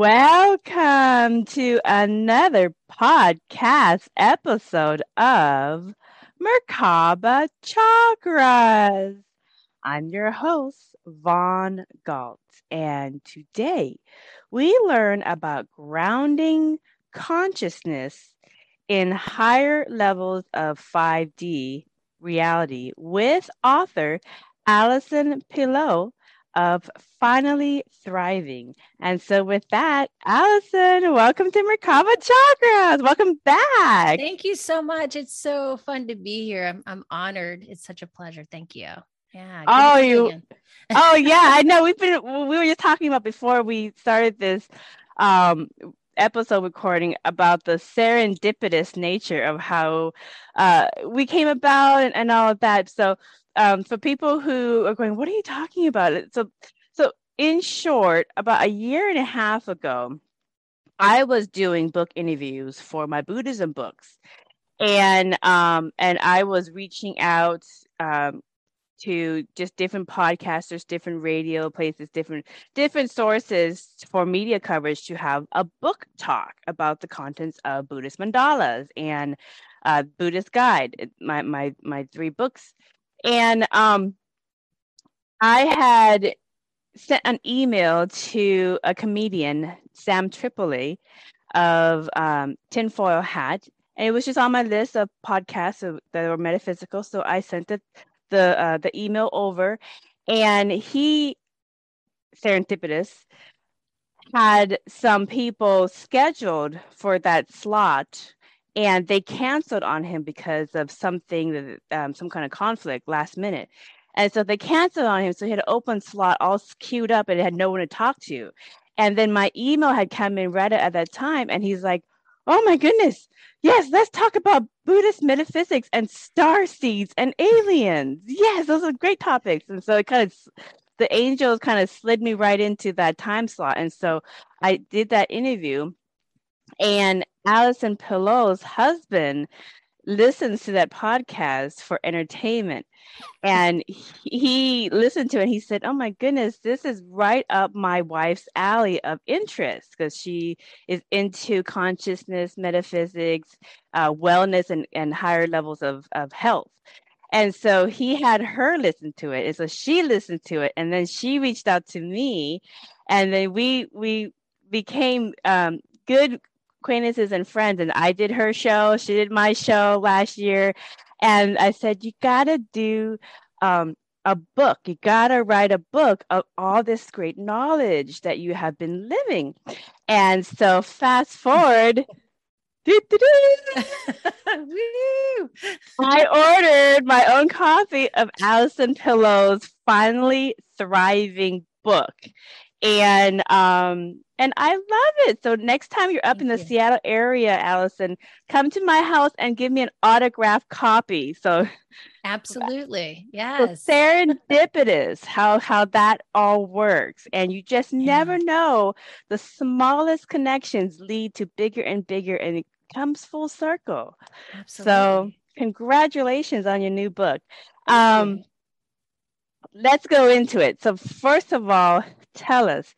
Welcome to another podcast episode of Merkaba Chakras. I'm your host, Vaughn Galt, and today we learn about grounding consciousness in higher levels of 5D reality with author Allison Pillow of finally thriving. And so, with that, Allison, welcome to Merkaba Chakras. Welcome back. Thank you so much. It's so fun to be here. I'm, I'm honored. It's such a pleasure. Thank you. Yeah. Oh, you. oh, yeah. I know. We've been. We were just talking about before we started this. Um, episode recording about the serendipitous nature of how uh, we came about and, and all of that. So um, for people who are going, what are you talking about? So, so in short, about a year and a half ago, I was doing book interviews for my Buddhism books, and um, and I was reaching out um, to just different podcasters, different radio places, different different sources for media coverage to have a book talk about the contents of Buddhist mandalas and uh, Buddhist Guide, my my my three books and um, I had sent an email to a comedian, Sam Tripoli, of um, Tinfoil Hat. And it was just on my list of podcasts that were metaphysical. So I sent the uh, the email over, and he, serendipitous, had some people scheduled for that slot and they canceled on him because of something that um, some kind of conflict last minute. And so they canceled on him so he had an open slot all queued up and had no one to talk to. And then my email had come in right at that time and he's like oh my goodness. Yes let's talk about buddhist metaphysics and star seeds and aliens. Yes those are great topics. And so it kind of the angels kind of slid me right into that time slot. And so i did that interview and Allison Pillow's husband listens to that podcast for entertainment. And he listened to it. he said, Oh my goodness, this is right up my wife's alley of interest because she is into consciousness, metaphysics, uh, wellness, and, and higher levels of, of health. And so he had her listen to it. And so she listened to it. And then she reached out to me. And then we we became um, good acquaintances and friends and I did her show, she did my show last year and I said you got to do um, a book. You got to write a book of all this great knowledge that you have been living. And so fast forward I ordered my own copy of Allison Pillow's Finally Thriving book. And um and I love it. So next time you're up Thank in the you. Seattle area, Allison, come to my house and give me an autograph copy. So absolutely, yes. So serendipitous how how that all works, and you just yeah. never know. The smallest connections lead to bigger and bigger, and it comes full circle. Absolutely. So congratulations on your new book. Um, let's go into it. So first of all, tell us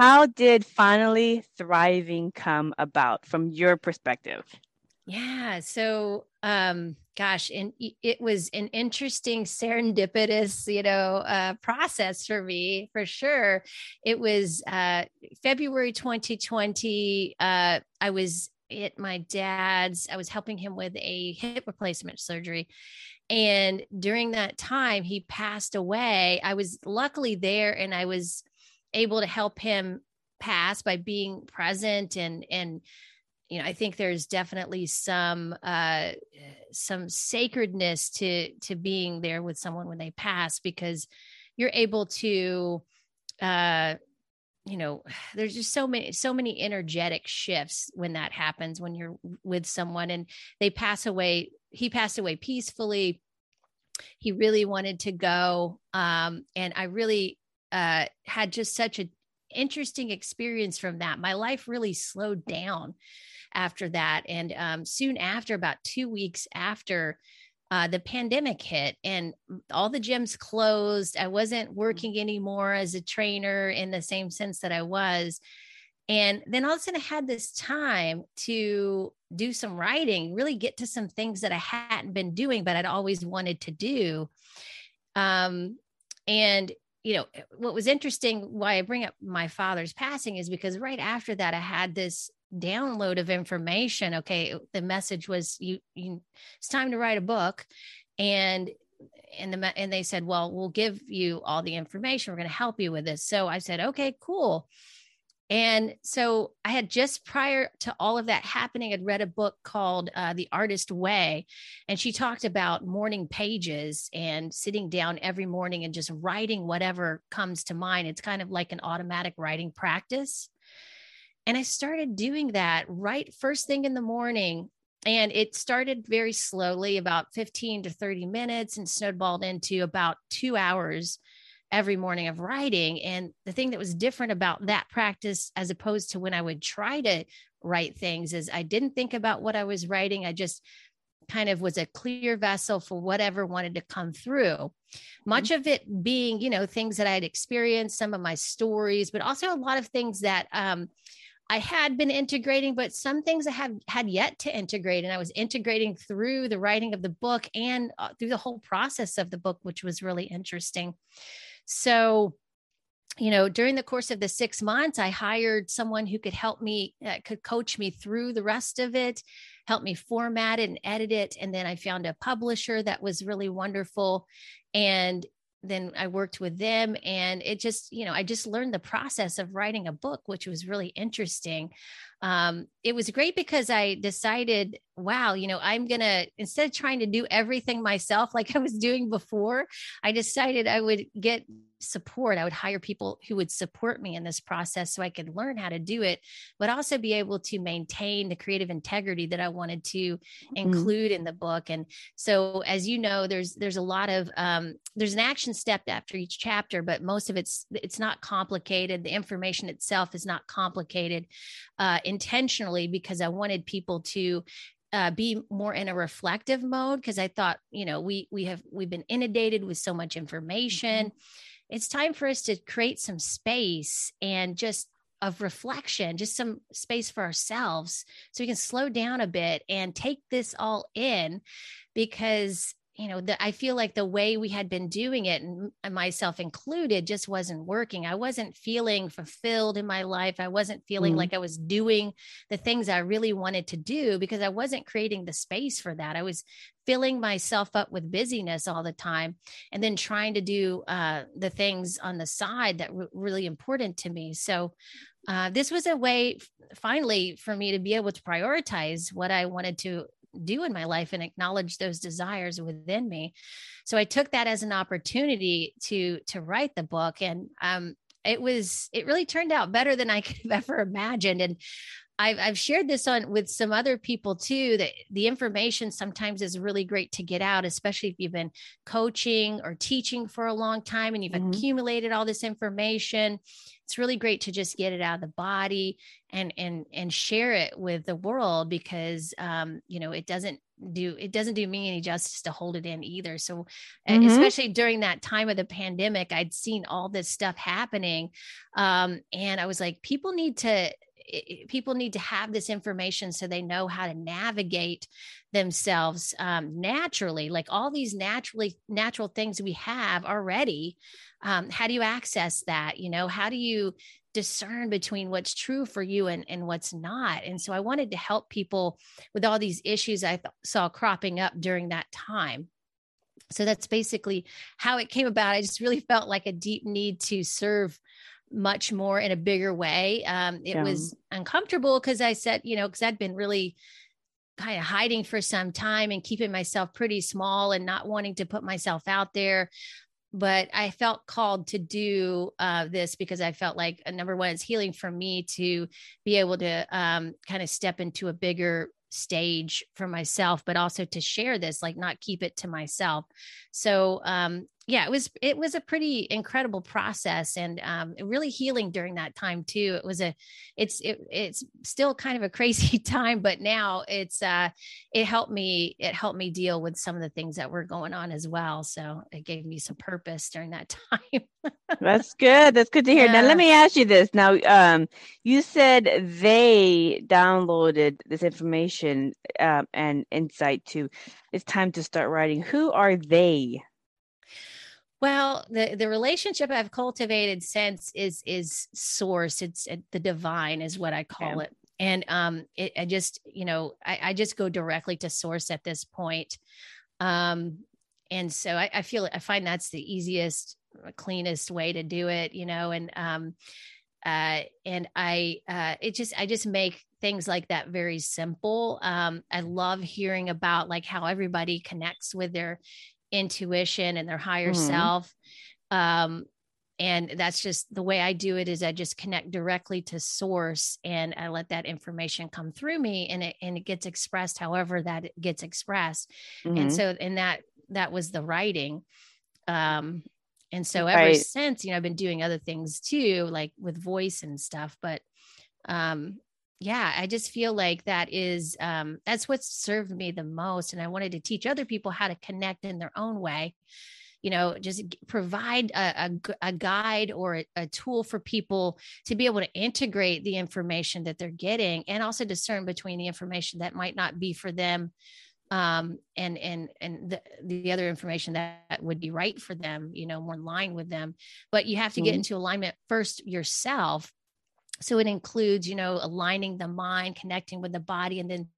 how did finally thriving come about from your perspective? Yeah. So, um, gosh, and it was an interesting serendipitous, you know, uh, process for me for sure. It was uh, February 2020. Uh, I was at my dad's. I was helping him with a hip replacement surgery. And during that time, he passed away. I was luckily there and I was able to help him pass by being present and, and, you know, I think there's definitely some uh, some sacredness to to being there with someone when they pass because you're able to uh, you know there's just so many so many energetic shifts when that happens when you're with someone and they pass away he passed away peacefully. He really wanted to go um, and i really uh, had just such an interesting experience from that my life really slowed down after that. And um, soon after, about two weeks after, uh, the pandemic hit and all the gyms closed. I wasn't mm. working anymore as a trainer in the same sense that I was. And then all of a sudden, I had this time to do some writing, really get to some things that I hadn't been doing, but I'd always wanted to do. Um, and you know eh, what was interesting why i bring up my father's passing is because right after that i had this download of information okay the message was you, you it's time to write a book and and the and they said well we'll give you all the information we're going to help you with this. So i said okay cool and so i had just prior to all of that happening i'd read a book called uh, the artist way. And she talked about morning pages and sitting down every morning and just writing whatever comes to mind. It's kind of like an automatic writing practice. And I started doing that right first thing in the morning. And it started very slowly, about 15 to 30 minutes, and snowballed into about two hours every morning of writing. And the thing that was different about that practice, as opposed to when I would try to write things, is I didn't think about what I was writing. I just kind of was a clear vessel for whatever wanted to come through. Mm-hmm. Much mm-hmm. of it being, you know, things that I had experienced, some of my stories, but also a lot of things that um, I had been integrating, but some things I have had yet to integrate. And I was integrating through the writing of the book and uh, through the whole process of the book, which was really interesting. So, you know, during the course of the six months, I hired someone who could help me, uh, could coach me through the rest of it, help me format it and edit it. And then I found a publisher that was really wonderful. And then I worked with them and it just, you know, I just learned the process of writing a book, which was really interesting. Um, it was great because I decided, wow, you know, I'm going to, instead of trying to do everything myself like I was doing before, I decided I would get support. I would hire people who would support me in this process so I could learn how to do it, but also be able to maintain the creative integrity that I wanted to mm-hmm. include in the book. And so, as you know, there's there's a lot of um, there's an action step after each chapter, but most of it's it's not complicated. The information itself is not complicated uh, intentionally because I wanted people to uh, be more in a reflective mode because I thought, you know, we we have we've been inundated with so much information. Mm-hmm it's time for us to create some space and just of reflection, just some space for ourselves so we can slow down a bit and take this all in because you know the, i feel like the way we had been doing it and myself included just wasn't working. I wasn't feeling fulfilled in my life. I wasn't feeling mm-hmm. like i was doing the things i really wanted to do because i wasn't creating the space for that. I was filling myself up with busyness all the time and then trying to do uh, the things on the side that were really important to me. So uh, this was a way finally for me to be able to prioritize what i wanted to do in my life and acknowledge those desires within me. So i took that as an opportunity to to write the book and um it was it really turned out better than i could have ever imagined. And I've, I've shared this on with some other people too that the information sometimes is really great to get out especially if you've been coaching or teaching for a long time and you've mm-hmm. accumulated all this information it's really great to just get it out of the body and and and share it with the world because um you know it doesn't do it doesn't do me any justice to hold it in either so mm-hmm. especially during that time of the pandemic i'd seen all this stuff happening um and i was like people need to it, people need to have this information so they know how to navigate themselves um, naturally like all these naturally natural things we have already um, how do you access that you know how do you discern between what's true for you and, and what's not. And so I wanted to help people with all these issues I th- saw cropping up during that time. So that's basically how it came about. I just really felt like a deep need to serve much more in a bigger way. Um, it yeah. was uncomfortable because I said, you know, because I'd been really kind of hiding for some time and keeping myself pretty small and not wanting to put myself out there but I felt called to do uh, this because I felt like uh, number one, it's healing for me to be able to um, kind of step into a bigger stage for myself, but also to share this, like not keep it to myself. So um, yeah, it was it was a pretty incredible process and um, really healing during that time too. It was a it's it, it's still kind of a crazy time, but now it's uh, it helped me it helped me deal with some of the things that were going on as well. So it gave me some purpose during that time. That's good. That's good to hear. Yeah. Now let me ask you this. Now um, you said they downloaded this information um, and insight to it's time to start writing. Who are they? Well, the the relationship I've cultivated since is is source. It's uh, the divine is what I call yeah. it. And um, it, I just you know I, I just go directly to source at this point. Um, and so I, I feel I find that's the easiest, cleanest way to do it. You know, and um, uh, and I uh, it just I just make things like that very simple. Um, I love hearing about like how everybody connects with their intuition and their higher mm-hmm. self um, and that's just the way i do it is i just connect directly to source and i let that information come through me and it and it gets expressed however that it gets expressed mm-hmm. and so and that that was the writing um and so ever right. since you know i've been doing other things too like with voice and stuff but um yeah i just feel like that is um, that's what served me the most and i wanted to teach other people how to connect in their own way you know just provide a, a, a guide or a, a, tool for people to be able to integrate the information that they're getting and also discern between the information that might not be for them um, and and and the, the other information that would be right for them you know more in line with them but you have to get mm-hmm. into alignment first yourself so it includes, you know, aligning the mind, connecting with the body, and then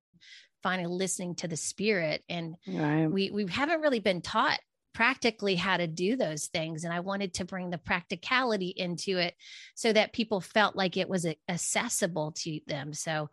finally listening to the spirit. And right. we we haven't really been taught practically how to do those things and i wanted to bring the practicality into it so that people felt like it was accessible to them so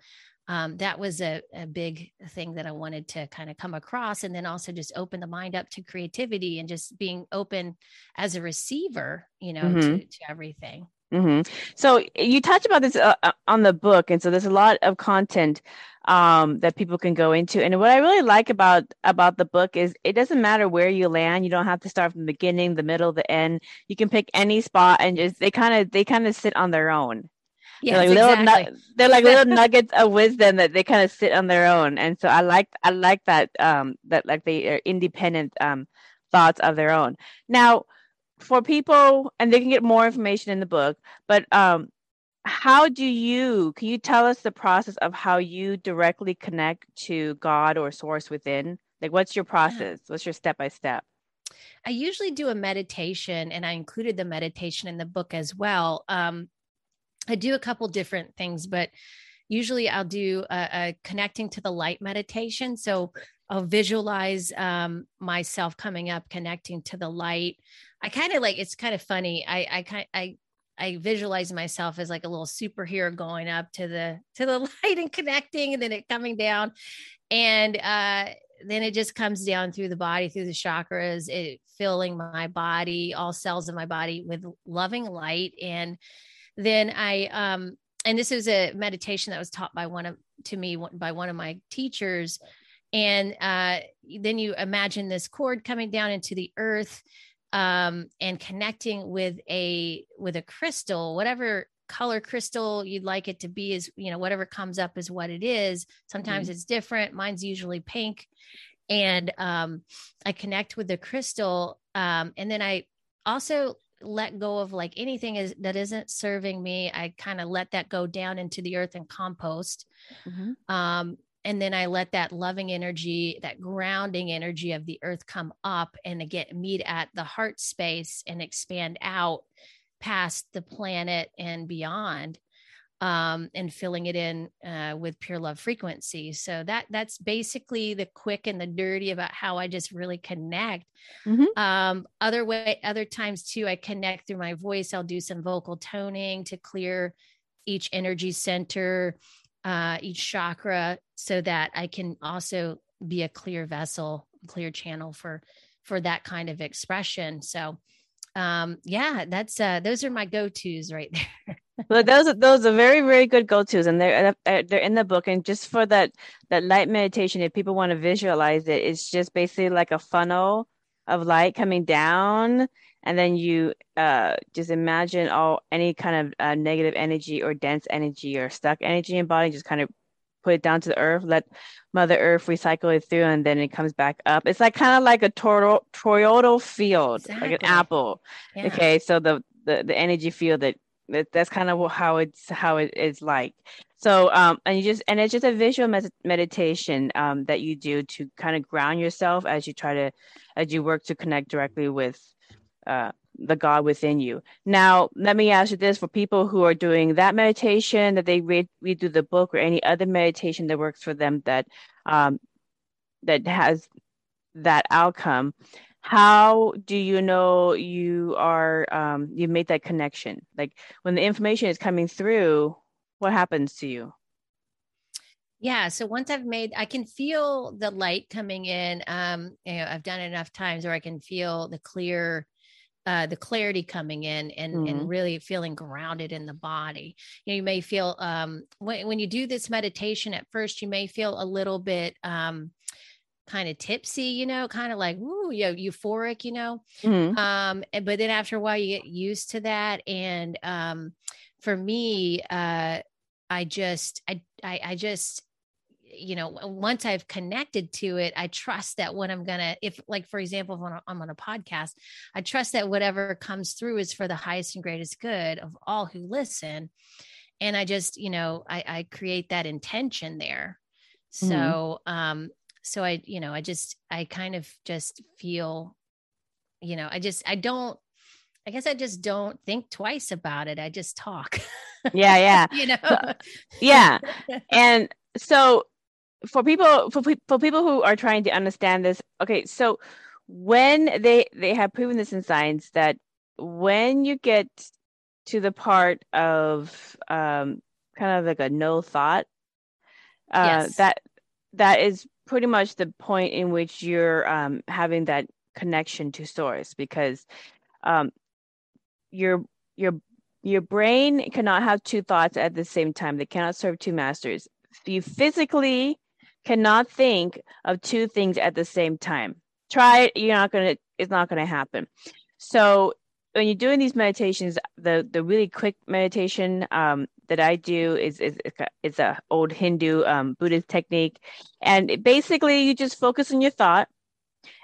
um, that was a, a big thing that i wanted to kind of come across and then also just open the mind up to creativity and just being open as a receiver you know mm-hmm. to, to everything Mm-hmm. So you touch about this uh, uh, on the book, and so there's a lot of content um, that people can go into. And what I really like about about the book is it doesn't matter where you land. You don't have to start from the beginning, the middle, the end. You can pick any spot, and just they kind of they kind of sit on their own. Yeah, like exactly. little nu- they're like little nuggets of wisdom that they kind of sit on their own. And so I like I like that um, that like they are independent um, thoughts of their own. Now for people and they can get more information in the book but um how do you can you tell us the process of how you directly connect to god or source within like what's your process what's your step by step i usually do a meditation and i included the meditation in the book as well um i do a couple different things but usually i'll do a, a connecting to the light meditation so I'll visualize um, myself coming up, connecting to the light. I kind of like it's kind of funny. I I kind I I visualize myself as like a little superhero going up to the to the light and connecting, and then it coming down, and uh, then it just comes down through the body, through the chakras, it filling my body, all cells of my body with loving light, and then I um and this is a meditation that was taught by one of to me by one of my teachers. And uh, then you imagine this cord coming down into the earth um, and connecting with a with a crystal whatever color crystal you'd like it to be is you know whatever comes up is what it is. Sometimes mm-hmm. it's different. Mine's usually pink. And um, i connect with the crystal um, and then i also let go of like anything is that isn't serving me i kind of let that go down into the earth and compost mm-hmm. um, and then I let that loving energy, that grounding energy of the earth come up and get meet at the heart space and expand out past the planet and beyond um, and filling it in uh, with pure love frequency. So that that's basically the quick and the dirty about how I just really connect. Mm-hmm. Um, other way, other times too, I connect through my voice. I'll do some vocal toning to clear each energy center, uh, each chakra, so that I can also be a clear vessel, clear channel for for that kind of expression. So um yeah that's uh those are my go-to's right there well those are those are very very good go-to's and they're uh, they're in the book and just for that that light meditation if people want to visualize it it's just basically like a funnel of light coming down and then you uh just imagine all any kind of uh, negative energy or dense energy or stuck energy in body just kind of put it down to the earth, let Mother Earth recycle it through, and then it comes back up. It's like kind of like a toro- toroidal field, exactly. like an apple. Yeah. Okay, so the, the the energy field that, that that's kind of how it's how it is like. So um, and you just and it's just a visual med- meditation um that you do to kind of ground yourself as you try to as you work to connect directly with uh the God within you. Now, let me ask you this for people who are doing that meditation, that they read, read through the book or any other meditation that works for them that um, that has that outcome. How do you know you are um, you made that connection? Like when the information is coming through, what happens to you? Yeah. So once I've made, I can feel the light coming in. Um, you know, I've done it enough times where I can feel the clear uh, the clarity coming in and, mm-hmm. and really feeling grounded in the body. You, know, you may feel um, when, when you do this meditation at first, you may feel a little bit um, kind of tipsy, you know, kind of like, woo, you know, euphoric, you know. Mm-hmm. Um, but then after a while, you get used to that. And um, for me, uh, I just, I, I, I just, you know once i've connected to it i trust that what i'm gonna if like for example when i'm on a podcast i trust that whatever comes through is for the highest and greatest good of all who listen and i just you know i, I create that intention there mm-hmm. so mm-hmm. um so i you know i just i kind of just feel you know i just i don't I guess I just don't think twice about it. I just talk. Yeah, yeah. you know. yeah. And so for people for, for people who are trying to understand this okay so when they they have proven this in science that when you get to the part of um kind of like a no thought uh yes. that that is pretty much the point in which you're um having that connection to source because um your your your brain cannot have two thoughts at the same time they cannot serve two masters you physically cannot think of two things at the same time. Try it, you're not gonna, it's not gonna happen. So when you're doing these meditations, the the really quick meditation um, that I do is is it's a old Hindu um, Buddhist technique, and basically you just focus on your thought.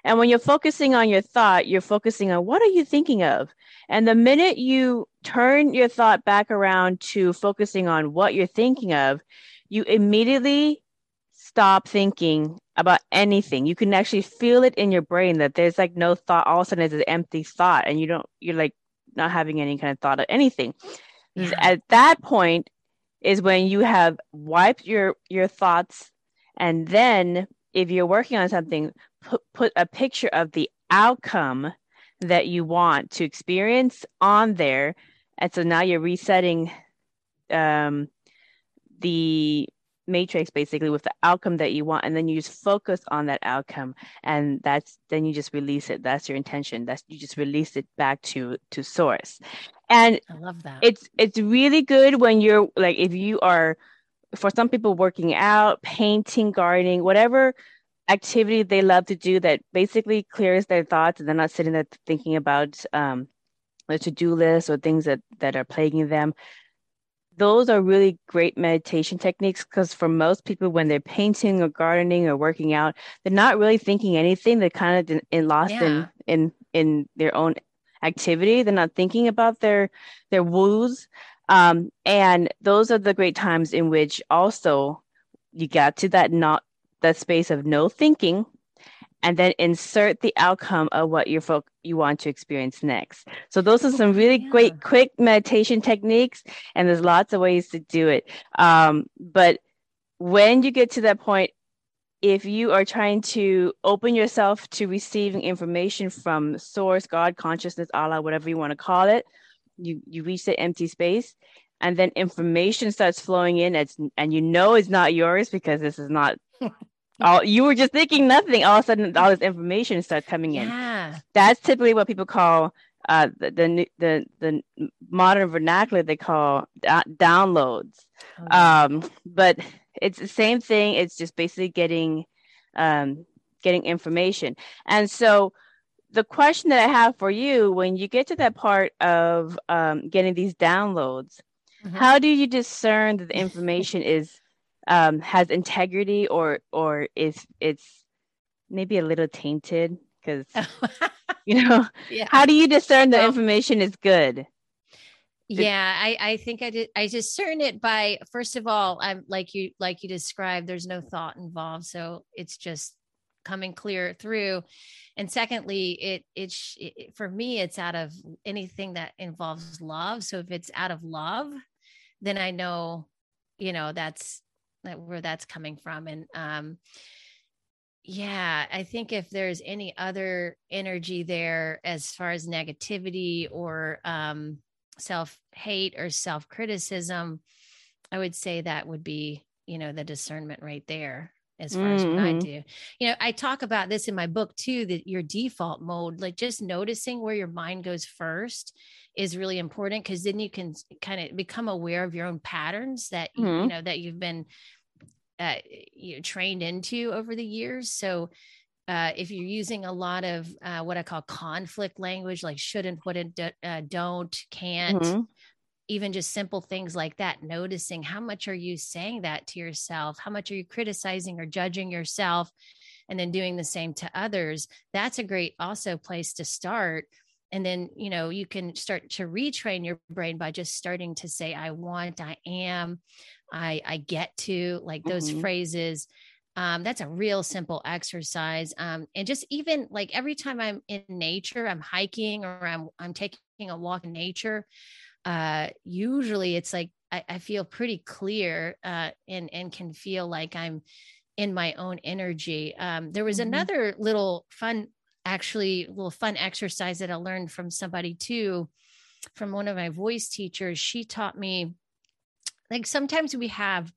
And when you're focusing on your thought, you're focusing on what are you thinking of? And the minute you turn your thought back around to focusing on what you're thinking of, you immediately stop thinking about anything. You can actually feel it in your brain that there's like no thought. All of a sudden, it's an empty thought, and you don't. You're like not having any kind of thought of anything. At that point is when you have wiped your your thoughts, and then if you're working on something, put put a picture of the outcome that you want to experience on there, and so now you're resetting um, the matrix basically with the outcome that you want. And then you just focus on that outcome. And that's then you just release it. That's your intention. That's you just release it back to to source and i love that. it's it's really good when you're like if you are for some people working out painting gardening whatever activity they love to do that basically clears their thoughts and they're not sitting there thinking about um the to-do list or things that that are plaguing them. Those are really great meditation techniques because for most people when they're painting or gardening or working out they're not really thinking anything. They're kind of in, lost yeah. in in in their own activity they're not thinking about their their woos um, and those are the great times in which also you get to that not that space of no thinking and then insert the outcome of what you fo- you want to experience next. So those are some really yeah. great quick meditation techniques, and there's lots of ways to do it. Um, but when you get to that point, if you are trying to open yourself to receiving information from source, God, consciousness, Allah, whatever you want to call it, you you reach the empty space, and then information starts flowing in. It's and you know it's not yours because this is not all you were just thinking nothing all of a sudden all this information starts coming in yeah. that's typically what people call uh, the, the the the modern vernacular they call da- downloads oh. um, but it's the same thing it's just basically getting um, getting information and so the question that i have for you when you get to that part of um, getting these downloads mm-hmm. how do you discern that the information is um, has integrity or or is it's maybe a little tainted because you know yeah. how do you discern the information is good yeah i i think i did i discern it by first of all i'm like you like you described there's no thought involved so it's just coming clear through. And secondly it it's it, for me it's out of anything that involves love so if it's out of love then i know you know that's that where that's coming from and um yeah i think if there's any other energy there as far as negativity or um self hate or self criticism i would say that would be you know the discernment right there as far mm-hmm. as what I mm-hmm. do. You know, I talk about this in my book too that your default mode, like just noticing where your mind goes first is really important because then you can kind of become aware of your own patterns that mm-hmm. you know that you've been uh, you know, trained into over the years. So uh, if you're using a lot of uh, what I call conflict language, like shouldn't, wouldn't, uh, don't, can't, mm-hmm. even just simple things like that, noticing how much are you saying that to yourself? How much are you criticizing or judging yourself? And then doing the same to others. That's a great also place to start and then you know you can start to retrain your brain by just starting to say i want i am I I get to like those mm-hmm. phrases. Um, that's a real simple exercise. Um, and just even like every time I'm in nature, I'm hiking or I'm I'm taking a walk in nature. Uh, usually it's like I, I feel pretty clear uh, and and can feel like I'm in my own energy. Um, there was mm-hmm. another little fun, actually, little fun exercise that I learned from somebody too, from one of my voice teachers. She taught me like sometimes we have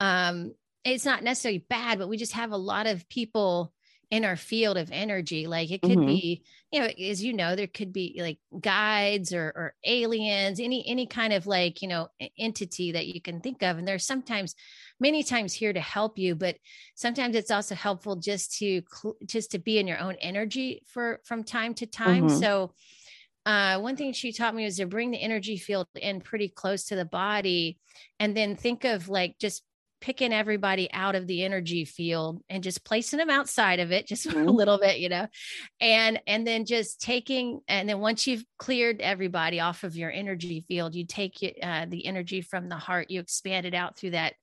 um it's not necessarily bad but we just have a lot of people in our field of energy like it could mm-hmm. be you know as you know there could be like guides or, or aliens any any kind of like you know entity that you can think of and there's sometimes many times here to help you but sometimes it's also helpful just to just to be in your own energy for from time to time mm-hmm. so uh, one thing she taught me was to bring the energy field in pretty close to the body and then think of like just picking everybody out of the energy field and just placing them outside of it just mm-hmm. a little bit you know and and then just taking and then once you've cleared everybody off of your energy field you take uh, the energy from the heart you expand it out through that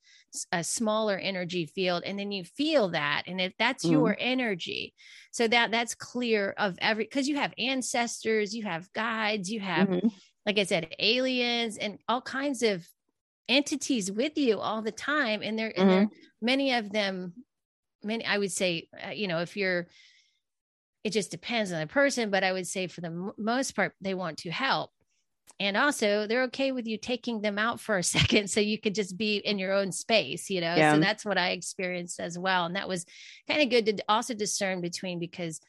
a smaller energy field and then you feel that and if that's mm. your energy so that that's clear of every because you have ancestors you have guides you have mm-hmm. like i said aliens and all kinds of entities with you all the time and there mm-hmm. and there mm-hmm. many of them many i would say uh, you know if you're it just depends on the person but i would say for the m- most part they want to help and also they're okay with you taking them out for a second so you could just be in your own space you know yeah. so that's what i experienced as well and that was kind of good to also discern between because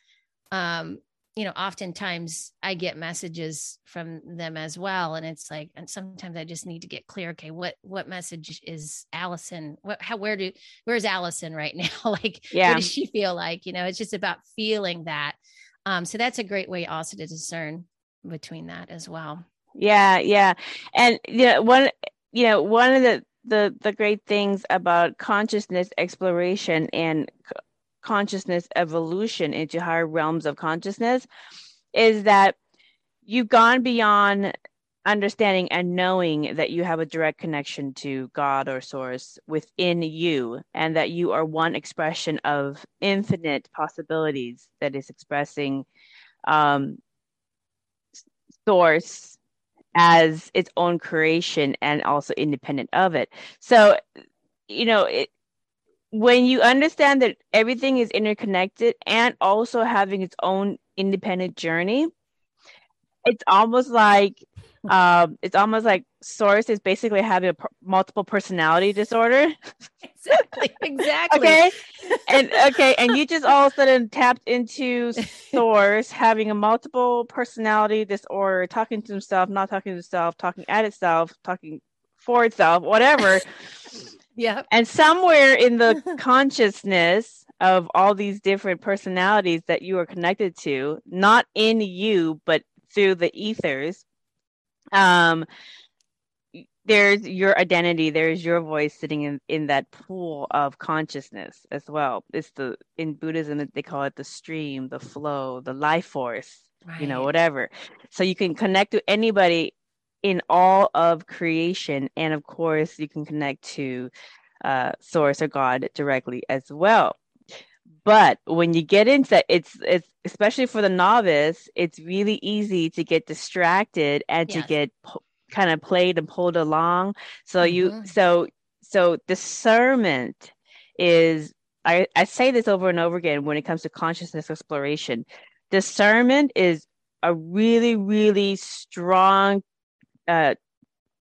um you know oftentimes i get messages from them as well and it's like and sometimes i just need to get clear okay what what message is allison what how where do where's allison right now? Like yeah. what does she feel like? You know it's just about feeling that. Um so that's a great way also to discern between that as well. Yeah, yeah. And you know, one you know, one of the the the great things about consciousness exploration and consciousness evolution into higher realms of consciousness is that you've gone beyond understanding and knowing that you have a direct connection to God or source within you and that you are one expression of infinite possibilities that is expressing um, source as its own creation and also independent of it. So, you know, it, when you understand that everything is interconnected and also having its own independent journey, it's almost like um, it's almost like source is basically having a p- multiple personality disorder. Exactly. Exactly. okay. And okay, and you just all of a sudden tapped into source having a multiple personality disorder, talking to himself, not talking to himself, talking at itself, talking for itself, whatever. Yeah. And somewhere in the consciousness of all these different personalities that you are connected to, not in you, but through the ethers, um, there's your identity there's your voice sitting in in that pool of consciousness as well it's the in buddhism they call it the stream the flow the life force right. you know whatever so you can connect to anybody in all of creation and of course you can connect to uh, source or god directly as well but when you get into that it's it's especially for the novice it's really easy to get distracted and yes. to get kind of played and pulled along. So mm-hmm. you so so discernment is I, I say this over and over again when it comes to consciousness exploration. Discernment is a really, really strong uh,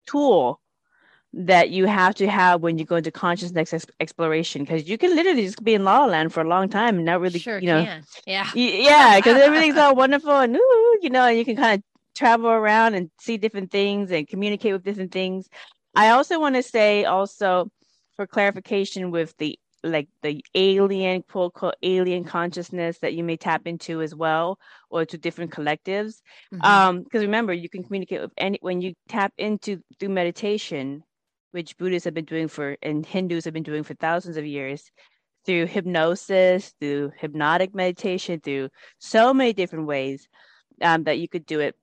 tool that you have to have when you go into consciousness ex- exploration because you can literally just be in la land for a long time and not really sure you know can. yeah yeah because everything's all wonderful and ooh, you know and you can kind of travel around and see different things and communicate with different things. I also want to say also for clarification with the like the alien quote unquote alien consciousness that you may tap into as well or to different collectives mm-hmm. um because remember you can communicate with any when you tap into through meditation which buddhists have been doing for and hindus have been doing for thousands of years through hypnosis through hypnotic meditation through so many different ways um, that you could do it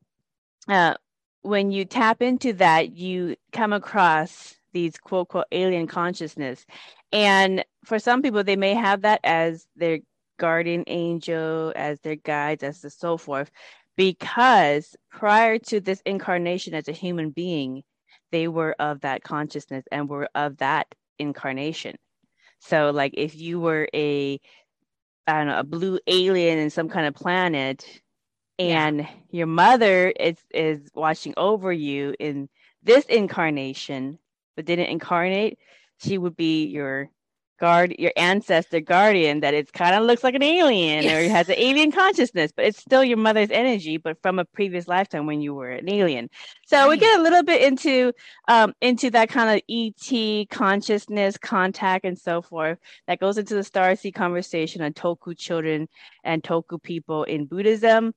uh, when you tap into that, you come across these quote quote alien consciousness. And for some people, they may have that as their guardian angel, as their guides, as the so forth, because prior to this incarnation as a human being, they were of that consciousness and were of that incarnation. So, like if you were a I don't know, a blue alien in some kind of planet, and yeah. your mother is is watching over you in this incarnation but didn't incarnate she would be your guard your ancestor guardian that it kind of looks like an alien yes. or has an alien consciousness but it's still your mother's energy but from a previous lifetime when you were an alien so right. we get a little bit into um into that kind of et consciousness contact and so forth that goes into the star seed conversation on Toku children and Toku people in buddhism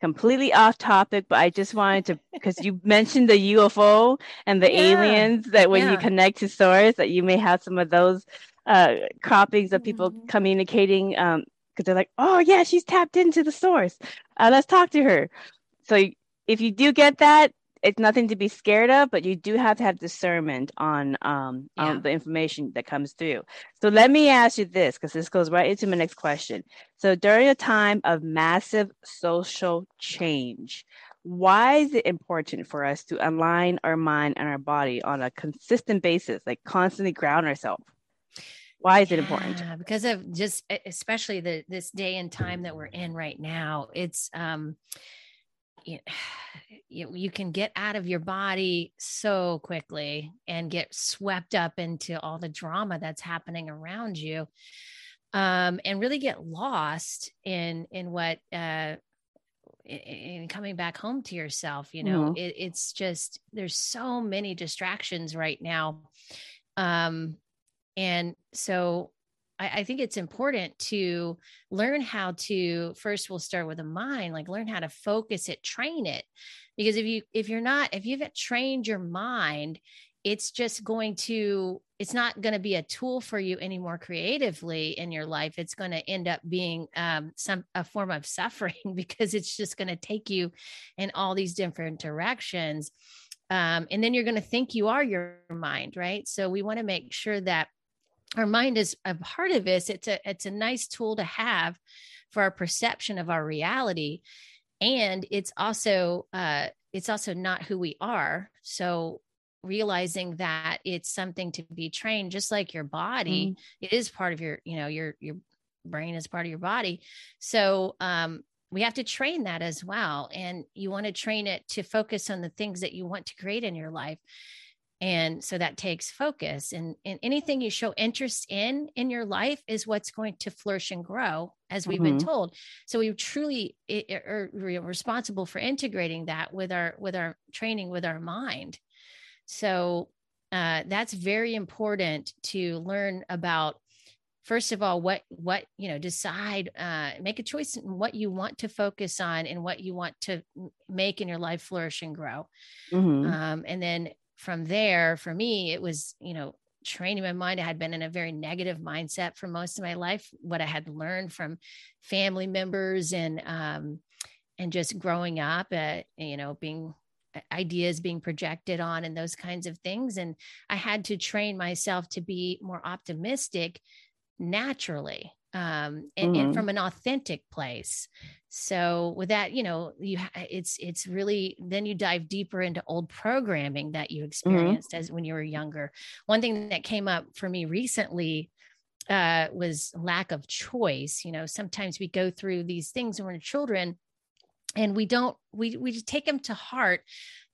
completely off topic, but I just wanted to because you mentioned the UFO and the yeah. aliens that when yeah. you connect to source that you may have some of those uh, croppings of people mm-hmm. communicating because um, they're like, oh yeah, she's tapped into the source. Uh, let's talk to her. So if you do get that, it's nothing to be scared of, but you do have to have discernment on um yeah. on the information that comes through. So let me ask you this, because this goes right into my next question. So during a time of massive social change, why is it important for us to align our mind and our body on a consistent basis, like constantly ground ourselves? Why is it important? because of just especially the this day and time that we're in right now. It's um you, you, can get out of your body so quickly and get swept up into all the drama that's happening around you um, and really get lost in in what uh, in coming back home to yourself you know mm-hmm. it, it's just there's so many distractions right now um and so I, I think it's important to learn how to first we'll start with a mind, like learn how to focus it, train it. Because if you if you're not, if you haven't trained your mind, it's just going to it's not going to be a tool for you anymore creatively in your life. It's going to end up being um, some a form of suffering because it's just going to take you in all these different directions. Um, and then you're going to think you are your mind right? So we want to make sure that our mind is a part of this it's a it's a nice tool to have for our perception of our reality. And it's also uh it's also not who we are. So realizing that it's something to be trained just like your body mm. it is part of your you know your your brain is part of your body. So um we have to train that as well. And you want to train it to focus on the things that you want to create in your life and so that takes focus and, and anything you show interest in in your life is what's going to flourish and grow as we've mm-hmm. been told so we truly are responsible for integrating that with our with our training with our mind so uh, that's very important to learn about first of all what what you know decide uh, make a choice in what you want to focus on and what you want to make in your life flourish and grow mm-hmm. um, and then from there for me it was you know training my mind. I had been in a very negative mindset for most of my life what i had learned from family members and um, and just growing up uh, you know being ideas being projected on and those kinds of things. And i had to train myself to be more optimistic naturally um, and, mm-hmm. and, from an authentic place so with that you know you it's it's really then you dive deeper into old programming that you mm-hmm. experienced mm-hmm. as when you were younger one thing that came up for me recently uh, was lack of choice you know sometimes we go through these things when we're children and we don't we we take them to heart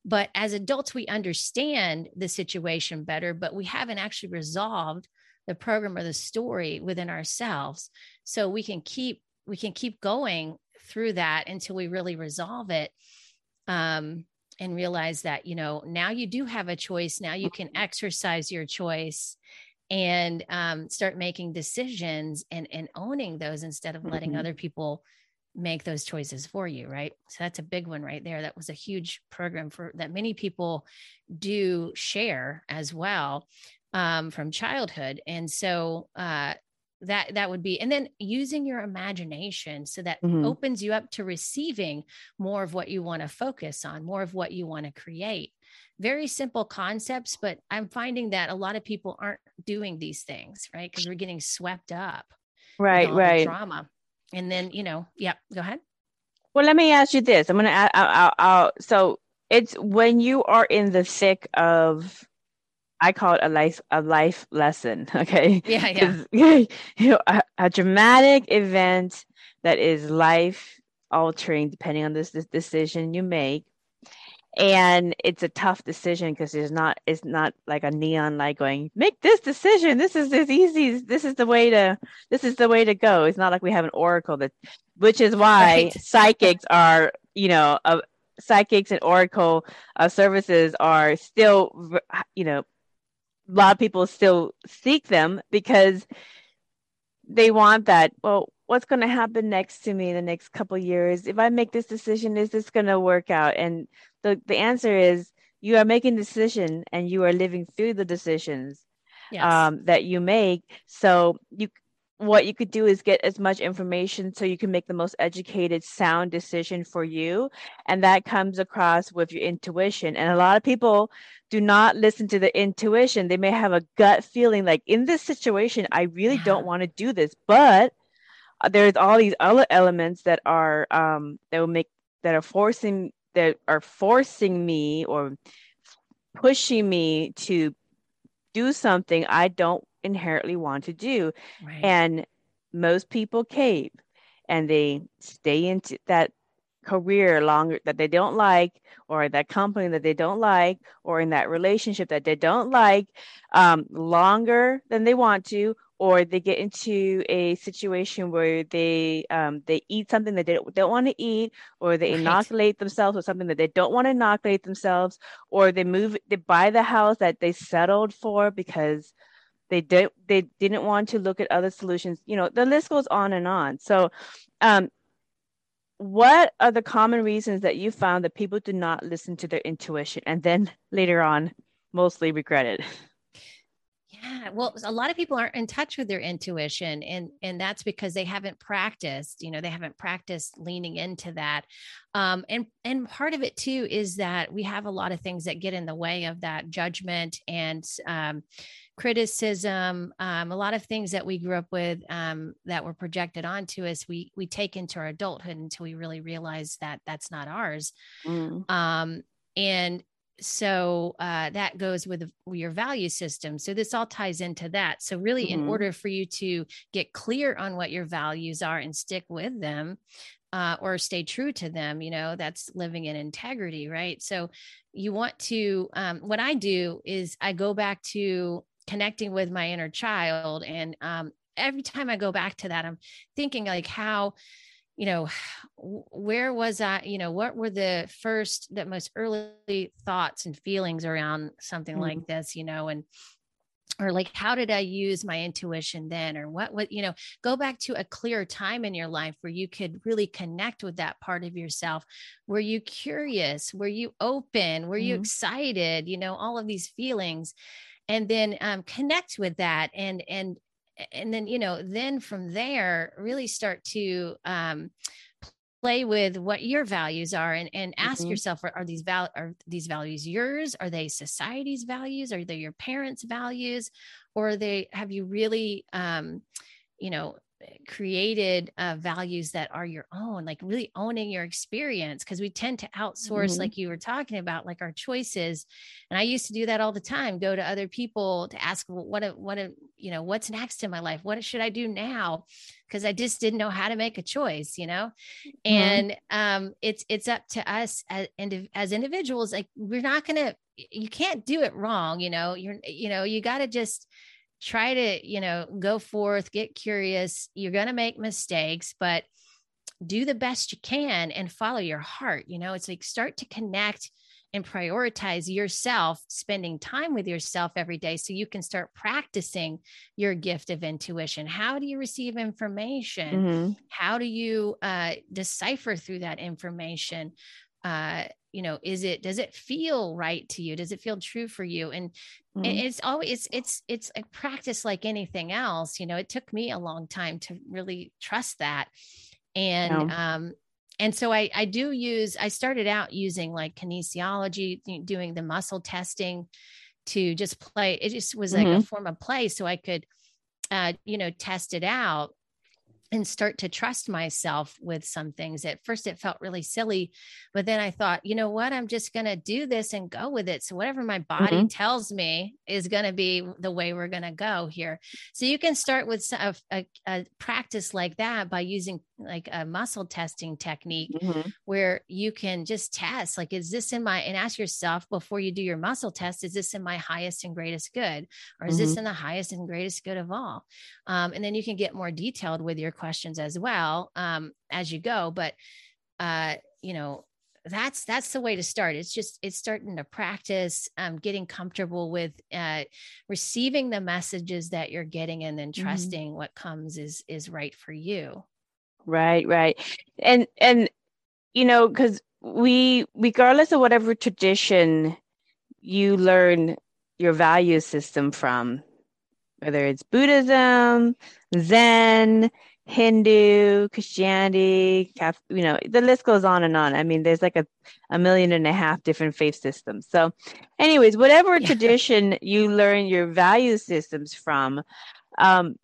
but as adults we understand the situation better but we haven't actually resolved the program or the story within ourselves. So we can keep we can keep going through that until we really resolve it um, and realize that you know now you do have a choice. Now you can exercise your choice and um, start making decisions and and owning those instead of letting mm-hmm. other people make those choices for you right? So that's a big one right there. That was a huge program for that many people do share as well um, from childhood. And so uh, that that would be and then using your imagination so that mm-hmm. opens you up to receiving more of what you want to focus on more of what you want to create. Very simple concepts but i'm finding that a lot of people aren't doing these things right? Because we're getting swept up right right. drama and then you know yeah go ahead. Well let me ask you this. I'm gonna I'll, I'll, I'll, so it's when you are in the thick of I call it a life a life lesson. Okay. Yeah, yeah. You know, a, a, dramatic event that is life altering, depending on this, this decision you make, and it's a tough decision because there's not it's not like a neon light going make this decision. This is as easy. This is the way to this is the way to go. It's not like we have an oracle that, which is why right. psychics are you know. Uh, psychics and oracle uh, services are still you know a lot of people still seek them because they want that well what's going to happen next to me in the next couple years? If i make this decision is this going to work out? And the, the answer is you are making decision and you are living through the decisions yes. um, that you make. So you what you could do is get as much information so you can make the most educated sound decision for you. And that comes across with your intuition. And a lot of people do not listen to the intuition. They may have a gut feeling like in this situation i really yeah. don't want to do this. But uh, there's all these other elements that are um that will make that are forcing that are forcing me or pushing me to do something i don't inherently want to do. Right. And most people cave and they stay into that career longer that they don't like or that company that they don't like or in that relationship that they don't like um, longer than they want to or they get into a situation where they um, they eat something that they don't, don't want to eat or they right. inoculate themselves with something that they don't want to inoculate themselves or they move they buy the house that they settled for because they did they didn't want to look at other solutions. You know the list goes on and on. So um, what are the common reasons that you found that people do not listen to their intuition and then later on mostly regret it yeah well, a lot of people aren't in touch with their intuition, and and that's because they haven't practiced. You know, they haven't practiced leaning into that. Um, and and part of it too is that we have a lot of things that get in the way of that judgment and um, criticism. Um, a lot of things that we grew up with um, that were projected onto us, we we take into our adulthood until we really realize that that's not ours. Mm. Um, and so uh, that goes with your value system. So this all ties into that. So really mm-hmm. in order for you to get clear on what your values are and stick with them uh, or stay true to them you know that's living in integrity right? So you want to um, what i do is i go back to connecting with my inner child and um, every time i go back to that i'm thinking like how you know where was i you know what were the first the most early thoughts and feelings around something mm-hmm. like this you know and or like how did i use my intuition then or what what you know go back to a clear time in your life where you could really connect with that part of yourself were you curious were you open were mm-hmm. you excited you know all of these feelings and then um, connect with that and and and then you know then from there really start to um, play with what your values are and, and ask mm-hmm. yourself are, are these val- are these values yours? Are they society's values? Are they your parents values? Or are they have you really um, you know created uh, values that are your own like really owning your experience because we tend to outsource mm-hmm. like you were talking about like our choices and i used to do that all the time go to other people to ask well, what a, what a, you know what's next in my life what should i do now because i just didn't know how to make a choice you know mm-hmm. and um it's it's up to us as, as individuals like we're not gonna you can't do it wrong you know you're you know you got to just try to, you know, go forth, get curious. You're going to make mistakes, but do the best you can and follow your heart. You know, it's like start to connect and prioritize yourself, spending time with yourself every day so you can start practicing your gift of intuition. How do you receive information? Mm-hmm. How do you uh, decipher through that information? Uh, you know is it does it feel right to you does it feel true for you and mm-hmm. it's always it's it's a practice like anything else you know it took me a long time to really trust that and yeah. um and so I, I do use i started out using like kinesiology doing the muscle testing to just play it just was like mm-hmm. a form of play so i could uh you know test it out and start to trust myself with some things. At first, it felt really silly, but then I thought, you know what? I'm just going to do this and go with it. So, whatever my body mm-hmm. tells me is going to be the way we're going to go here. So, you can start with a, a, a, practice like that by using like a muscle testing technique mm-hmm. where you can just test, like, is this in my, and ask yourself before you do your muscle test, is this in my highest and greatest good? Or is mm-hmm. this in the highest and greatest good of all? Um, and then you can get more detailed with your questions as well um, as you go. But uh, you know, that's that's the way to start. It's just it's starting to practice, um, getting comfortable with uh, receiving the messages that you're getting, and then mm-hmm. trusting mm-hmm. what comes is is right for you. Right, right, and and you know because we regardless of whatever tradition you learn your value system from whether it's Buddhism, Zen, Hindu, Christianity, Catholic, you know, the list goes on and on. I mean, there's like a, a million and a half different faith systems. So, anyways, whatever yeah. tradition you learn your value systems from, um,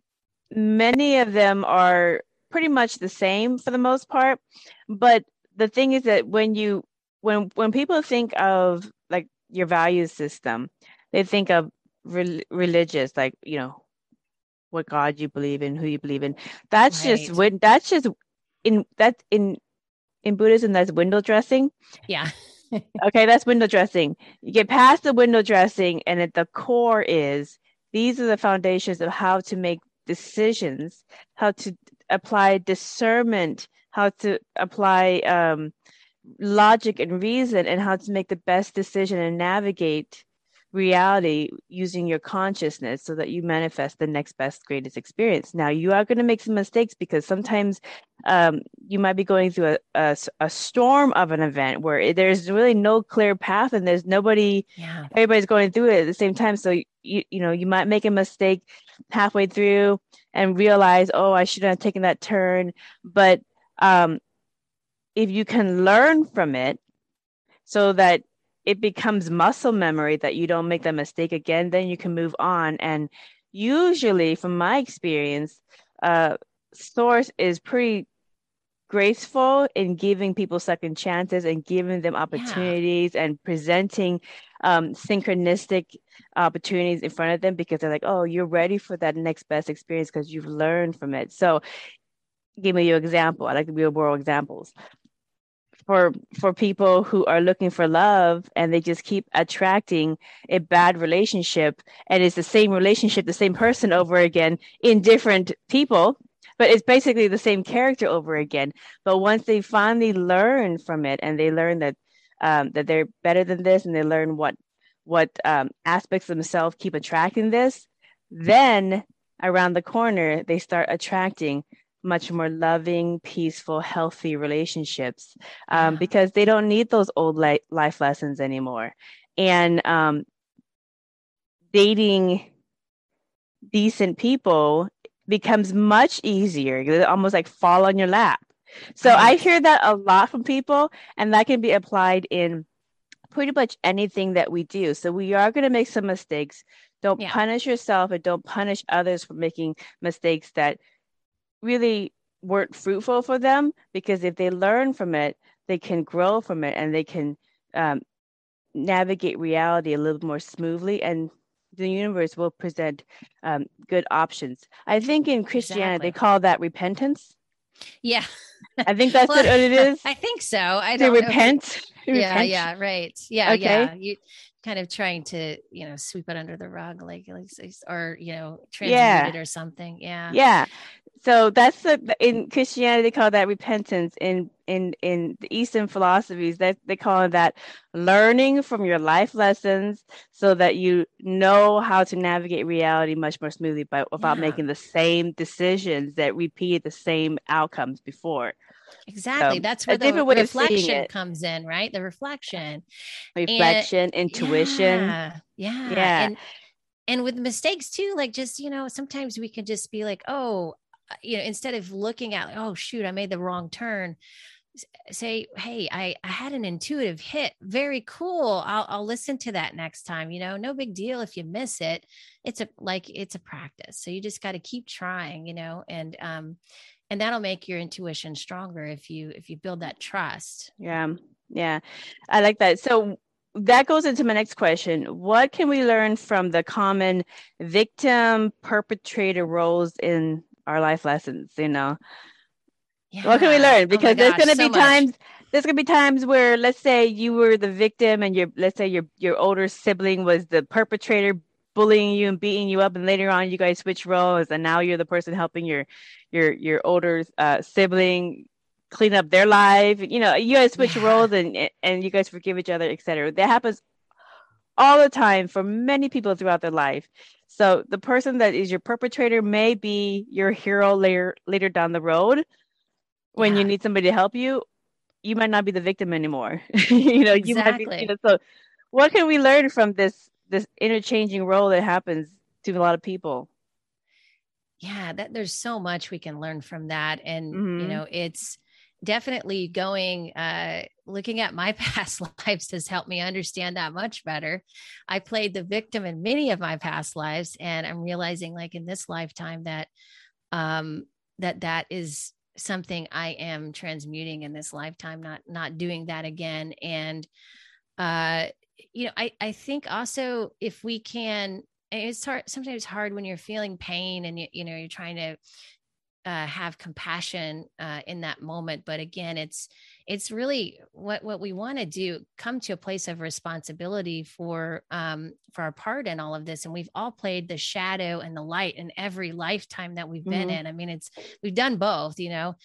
many of them are pretty much the same for the most part. But the thing is that when you when when people think of like your value system, they think of re- religious, like you know, what God you believe in, who you believe in. That's right. just when that's just in that in in Buddhism that's window dressing. Yeah. okay, that's window dressing. You get past the window dressing, and at the core is these are the foundations of how to make decisions, how to apply discernment, how to apply um, logic and reason, and how to make the best decision and navigate reality using your consciousness so that you manifest the next best greatest experience. Now you are going to make some mistakes because sometimes um, you might be going through a, a, a, storm of an event where there's really no clear path and there's nobody yeah. everybody's going through it at the same time. So you you know you might make a mistake halfway through and realize oh i should have taken that turn. But um, if you can learn from it so that it becomes muscle memory that you don't make that mistake again, then you can move on. And usually, from my experience, uh, Source is pretty graceful in giving people second chances and giving them opportunities yeah. and presenting um, synchronistic opportunities in front of them because they're like, oh, you're ready for that next best experience because you've learned from it. So, give me your example. I like real world examples for for people who are looking for love and they just keep attracting a bad relationship and it's the same relationship the same person over again in different people but it's basically the same character over again. But once they finally learn from it and they learn that um, that they're better than this and they learn what what um, aspects of themselves keep attracting this then around the corner they start attracting much more loving, peaceful, healthy relationships um, because they don't need those old li- life lessons anymore. And um, dating decent people becomes much easier. They almost like fall on your lap. So I hear that a lot from people, and that can be applied in pretty much anything that we do. So we are going to make some mistakes. Don't yeah. punish yourself and don't punish others for making mistakes that really weren't fruitful for them because if they learn from it, they can grow from it and they can um, navigate reality a little more smoothly and the universe will present um, good options. I think in Christianity exactly. they call that repentance. Yeah. I think that's well, what it is. I think so. I to repent. Yeah, repent. yeah, right. Yeah, okay. yeah. You kind of trying to, you know, sweep it under the rug, like, like or you know, transmute yeah. it or something. Yeah. Yeah so that's the in Christianity they call that repentance. In in in the Eastern philosophies, that they call that learning from your life lessons, so that you know how to navigate reality much more smoothly, by without yeah. making the same decisions that repeat the same outcomes before. Exactly. So, That's where the reflection comes in, right? The reflection, reflection, and, intuition. Yeah, yeah. yeah. And, and with mistakes too like just you know sometimes we can just be like oh uh, you know instead of looking at oh shoot i made the wrong turn say hey i i had an intuitive hit very cool i'll i'll listen to that next time you know no big deal if you miss it it's a like it's a practice so you just got to keep trying you know and um and that'll make your intuition stronger if you if you build that trust yeah yeah i like that so that goes into my next question what can we learn from the common victim perpetrator roles in our life lessons, you know. Yeah. What can we learn? Oh because oh there's going to so be much. times there's going to be times where let's say you were the victim and your let's say your your older sibling was the perpetrator bullying you and beating you up and later on you guys switch roles and now you're the person helping your your your older uh, sibling clean up their life you know you guys switch yeah. roles and and you guys forgive each other etc that happens all the time for many people throughout their life so the person that is your perpetrator may be your hero later later down the road when yeah. you need somebody to help you. You might not be the victim anymore. you know, exactly. you might be. You know, so, what can we learn from this this interchanging role that happens to a lot of people? Yeah, that there's so much we can learn from that, and mm-hmm. you know, it's definitely going uh looking at my past lives has helped me understand that much better i played the victim in many of my past lives and i'm realizing like in this lifetime that um that that is something i am transmuting in this lifetime not not doing that again and uh you know i i think also if we can it's hard sometimes hard when you're feeling pain and you, you know you're trying to uh, have compassion uh, in that moment. But again it's it's really what what we want to do come to a place of responsibility for um for our part in all of this. And we've all played the shadow and the light in every lifetime that we've been mm-hmm. in. I mean it's we've done both you know?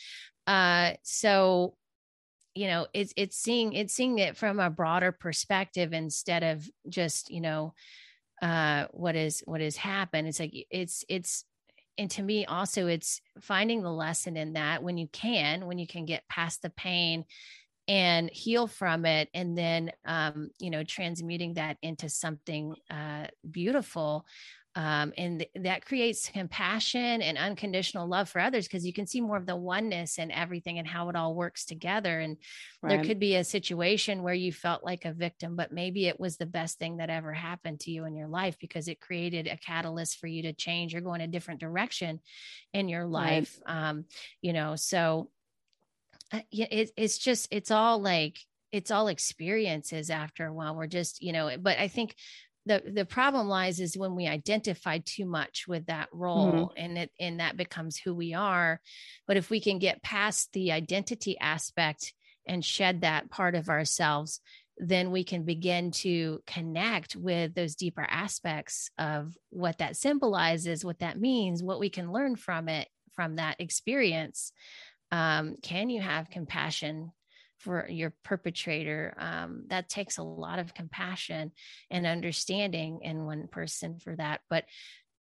Uh so you know it's it's seeing it's seeing it from a broader perspective instead of just you know uh what is what has happened. It's like it's it's and to me also it's finding the lesson in that when you can when you can get past the pain and heal from it and then um, you know transmuting that into something uh, beautiful um, and th- that creates compassion and unconditional love for others because you can see more of the oneness and everything and how it all works together and right. there could be a situation where you felt like a victim but maybe it was the best thing that ever happened to you in your life because it created a catalyst for you to change or go in a different direction in your life right. um, you know so uh, yeah it, it's just it's all like it's all experiences after a while we're just you know but i think the the problem lies is when we identify too much with that role mm-hmm. and it and that becomes who we are but if we can get past the identity aspect and shed that part of ourselves then we can begin to connect with those deeper aspects of what that symbolizes what that means what we can learn from it from that experience um, can you have compassion for your perpetrator um, that takes a lot of compassion and understanding in one person for that but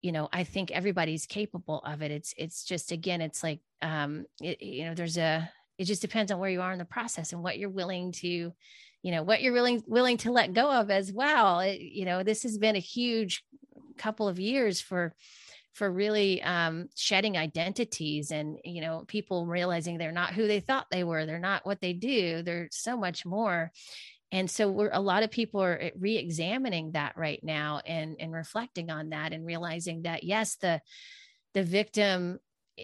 you know i think everybody's capable of it. It's it's just again it's like um it, you know there's a it just depends on where you are in the process and what you're willing to you know what you're willing willing to let go of as well. It, you know this has been a huge couple of years for for really um, shedding identities and you know people realizing they're not who they thought they were they're not what they do they're so much more. And so we're a lot of people are eh, re-examining that right now and and reflecting on that and realizing that yes the the victim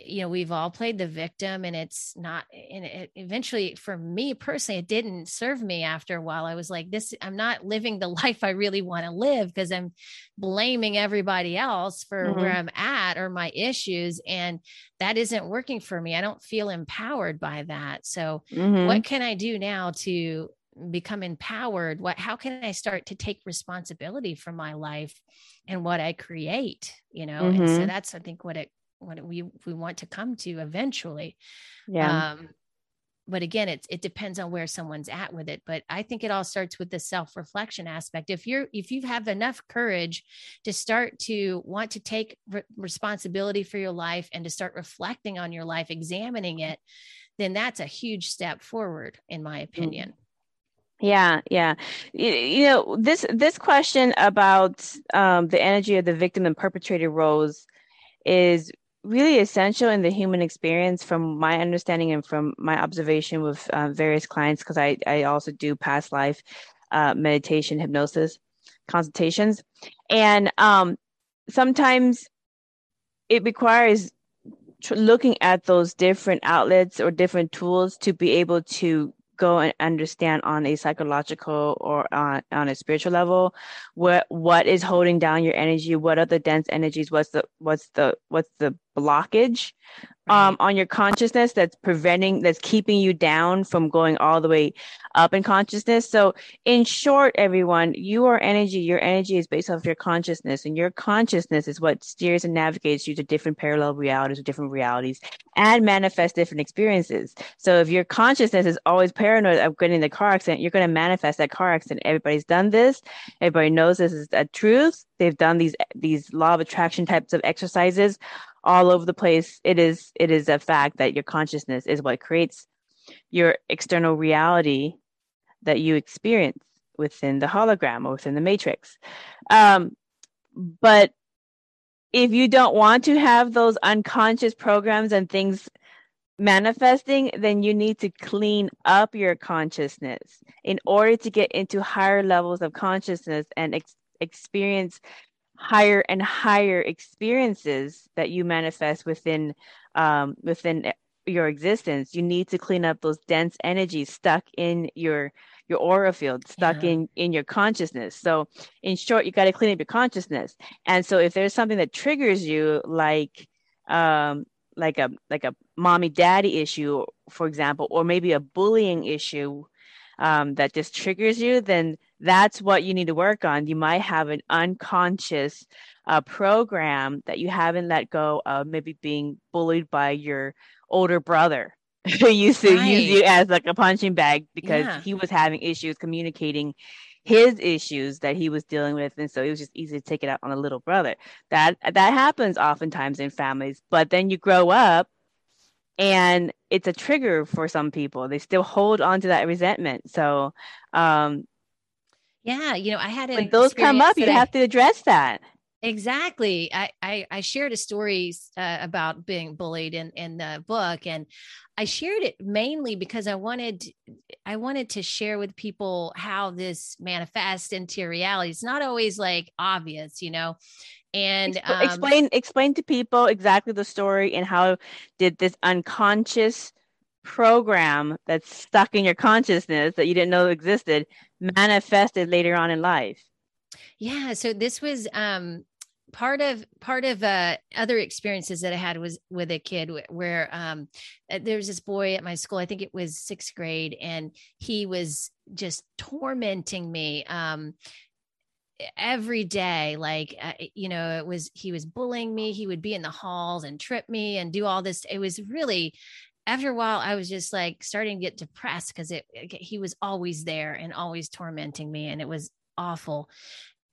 you know we've all played the victim and it's not and it eventually for me personally it didn't serve me after a while i was like this i'm not living the life i really want to live because i'm blaming everybody else for mm-hmm. where i'm at or my issues and that isn't working for me i don't feel empowered by that so mm-hmm. what can i do now to become empowered what how can i start to take responsibility for my life and what i create you know mm-hmm. and so mm-hmm. that's i think what it what we we want to come to eventually. Yeah. Um, but again it, it depends on where someone's at with it. But i think it all starts with the self-reflection aspect. If you're if you have enough courage to start to want to take re- responsibility for your life and to start reflecting on your life examining it then that's a huge step forward in my mm. opinion. Yeah yeah. You, you know this this question about um, the energy of the victim and perpetrator roles is really essential in the human experience from my understanding and from my observation with uh, various clients because I, I also do past life uh, meditation hypnosis consultations. And um, sometimes it requires tr- looking at those different outlets or different tools to be able to go and understand on a psychological or on, on a spiritual level what what is holding down your energy what are the dense energies what's the what's the what's the blockage um, on your consciousness that's preventing that's keeping you down from going all the way up in consciousness. So in short everyone you are energy your energy is based off your consciousness and your consciousness is what steers and navigates you to different parallel realities or different realities and manifest different experiences. So if your consciousness is always paranoid of getting the car accident you're going to manifest that car accident. Everybody's done this. Everybody knows this is a truth. They've done these these law of attraction types of exercises all over the place. It is it is a fact that your consciousness is what creates your external reality that you experience within the hologram or within the matrix. Um, but if you don't want to have those unconscious programs and things manifesting, then you need to clean up your consciousness in order to get into higher levels of consciousness and ex- experience higher and higher experiences that you manifest within um, within your existence. You need to clean up those dense energies stuck in your your aura field stuck yeah. in in your consciousness. So in short you got to clean up your consciousness. And so if there's something that triggers you like um like a like a mommy daddy issue for example or maybe a bullying issue um, that just triggers you then that's what you need to work on. You might have an unconscious uh, program that you haven't let go of, maybe being bullied by your older brother who used to right. use you as like a punching bag because yeah. he was having issues communicating his issues that he was dealing with and so it was just easy to take it out on a little brother that that happens oftentimes in families but then you grow up and it's a trigger for some people. They still hold on to that resentment. So um yeah you know i had when those come up you I, have to address that. Exactly. I, I, I shared a story uh, about being bullied in in the book and i shared it mainly because i wanted i wanted to share with people how this manifests into reality. It's not always like obvious you know and um, explain explain to people exactly the story and how did this unconscious program that's stuck in your consciousness that you didn't know existed manifested later on in life yeah so this was um part of part of uh, other experiences that I had was with a kid where um, uh, there was this boy at my school. I think it was sixth grade, and he was just tormenting me. Um, every day like uh, you know it was he was bullying me he would be in the halls and trip me and do all this it was really after a while i was just like starting to get depressed because it he was always there and always tormenting me and it was awful.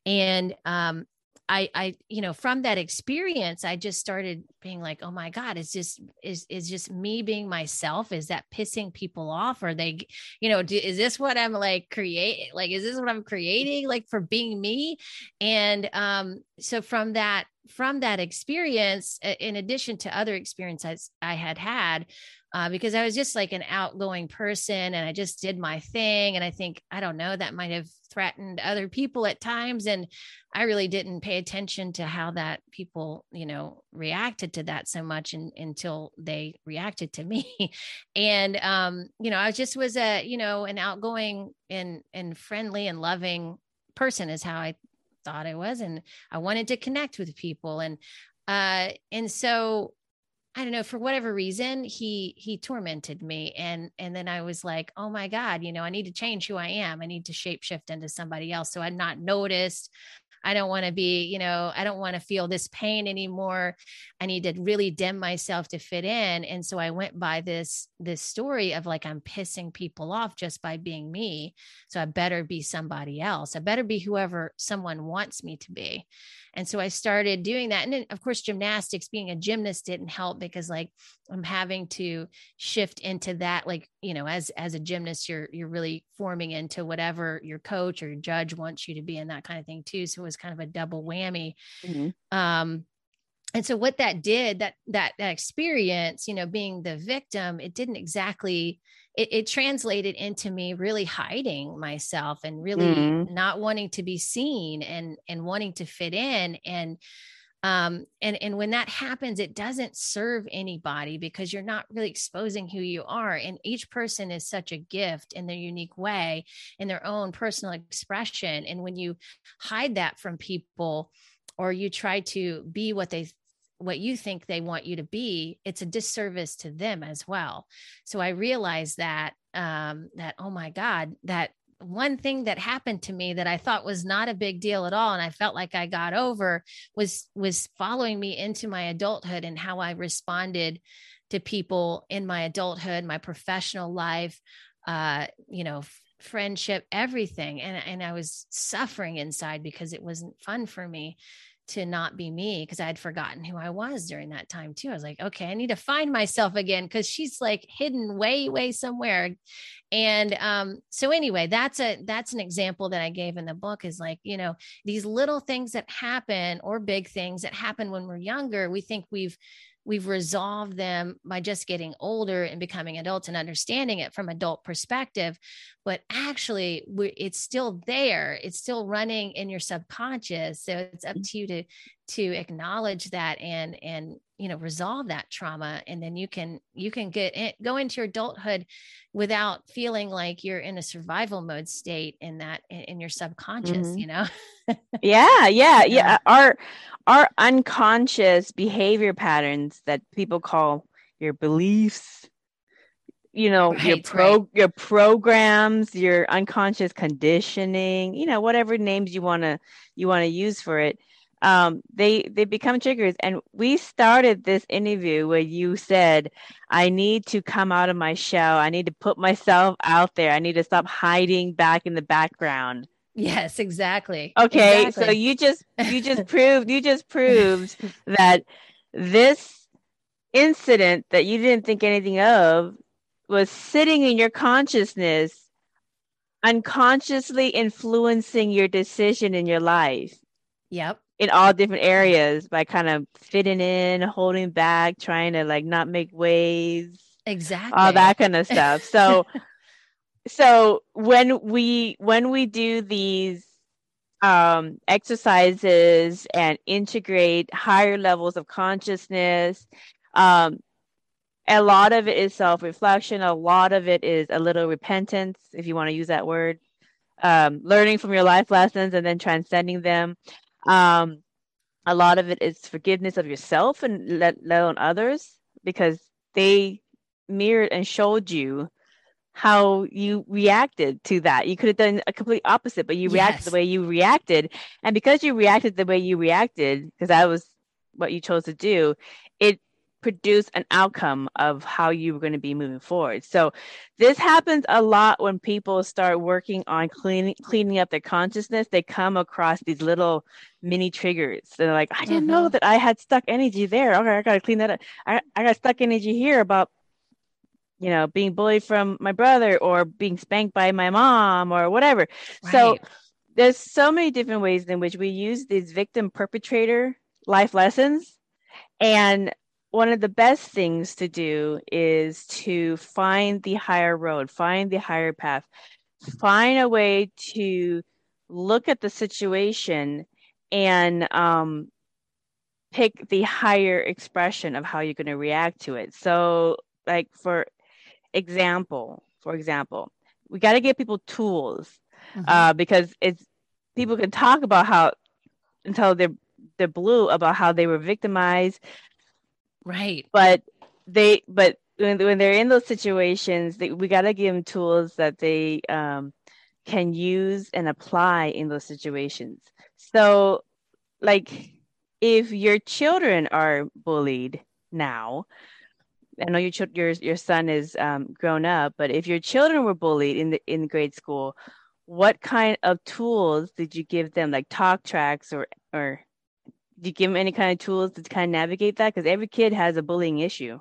And um I, I, you know, from that experience, I just started being like, oh my God, it's just, is, is just me being myself. Is that pissing people off? Are they, you know, do, is this what I'm like create? Like, is this what I'm creating? Like for being me? And, um, so from that, from that experience, in addition to other experiences I had had, uh, because I was just like an outgoing person and I just did my thing. And I think, I don't know, that might have threatened other people at times. And I really didn't pay attention to how that people, you know, reacted to that so much in, until they reacted to me. and, um, you know, I just was a, you know, an outgoing and, and friendly and loving person is how I thought I was. And I wanted to connect with people. And, uh, and so I don't know for whatever reason he he tormented me and and then I was like oh my god you know I need to change who I am. I need to shapeshift into somebody else. So I'd not noticed I don't want to be, you know, I don't want to feel this pain anymore. I need to really dim myself to fit in. And so I went by this this story of like I'm pissing people off just by being me. So I better be somebody else. I better be whoever someone wants me to be. And so I started doing that. And then, of course, gymnastics, being a gymnast didn't help because like I'm having to shift into that. Like, you know, as as a gymnast, you're you're really forming into whatever your coach or your judge wants you to be and that kind of thing too. So it was kind of a double whammy. Mm-hmm. Um, and so what that did that that that experience you know being the victim it didn't exactly it, it translated into me really hiding myself and really mm-hmm. not wanting to be seen and and wanting to fit in and um and and when that happens it doesn't serve anybody because you're not really exposing who you are and each person is such a gift in their unique way in their own personal expression and when you hide that from people or you try to be what they what you think they want you to be it's a disservice to them as well. So i realized that um that oh my god that one thing that happened to me that i thought was not a big deal at all and i felt like i got over was was following me into my adulthood and how i responded to people in my adulthood my professional life uh you know friendship everything and and i was suffering inside because it wasn't fun for me to not be me because I had forgotten who I was during that time too. I was like, okay, I need to find myself again because she's like hidden way, way somewhere. And um, so anyway, that's a that's an example that I gave in the book is like, you know, these little things that happen or big things that happen when we're younger, we think we've we've resolved them by just getting older and becoming adults and understanding it from adult perspective but actually it's still there it's still running in your subconscious so it's up mm. to you to to acknowledge that and and you know resolve that trauma and then you can you can get it, go into your adulthood without feeling like you're in a survival mode state in that in, your subconscious mm-hmm. you know yeah yeah yeah our our unconscious behavior patterns that people call your beliefs you know right, your pro right. your programs your unconscious conditioning you know whatever names you want to you want to use for it um, they they become triggers. And we started this interview where you said, "I need to come out of my shell. I need to put myself out there. I need to stop hiding back in the background." Yes, exactly. Okay, exactly. so you just you just proved you just proved that this incident that you didn't think anything of was sitting in your consciousness unconsciously influencing your decision in your life. Yep. In all different areas by kind of fitting in, holding back, trying to like not make waves. Exactly. All that kind of stuff. So so when we when we do these um, exercises and integrate higher levels of consciousness um, a lot of it is self-reflection a lot of it is a little repentance if you want to use that word um, learning from your life lessons and then transcending them um, a lot of it is forgiveness of yourself and let, let alone others because they mirrored and showed you how you reacted to that. You could have done a complete opposite, but you reacted the way you reacted. And because you reacted the way you reacted, because that was what you chose to do, it produced an outcome of how you were going to be moving forward. So this happens a lot when people start working on cleaning cleaning up their consciousness. They come across these little mini triggers. They're like, I didn't mm-hmm. know that I had stuck energy there. Okay, I gotta clean that up. I, I got stuck energy here about you know, being bullied from my brother or being spanked by my mom or whatever. Right. So there's so many different ways in which we use these victim perpetrator life lessons. And one of the best things to do is to find the higher road, find the higher path, find a way to look at the situation and um, pick the higher expression of how you're going to react to it. So, like for example, for example, we got to give people tools mm-hmm. uh, because it's people can talk about how until they're they're blue about how they were victimized, right? But they but when, when they're in those situations, they, we got to give them tools that they um, can use and apply in those situations. So, like if your children are bullied now, I know your your your son is um, grown up, but if your children were bullied in the in grade school, what kind of tools did you give them, like talk tracks or or did you give them any kind of tools to kind of navigate that? Because every kid has a bullying issue.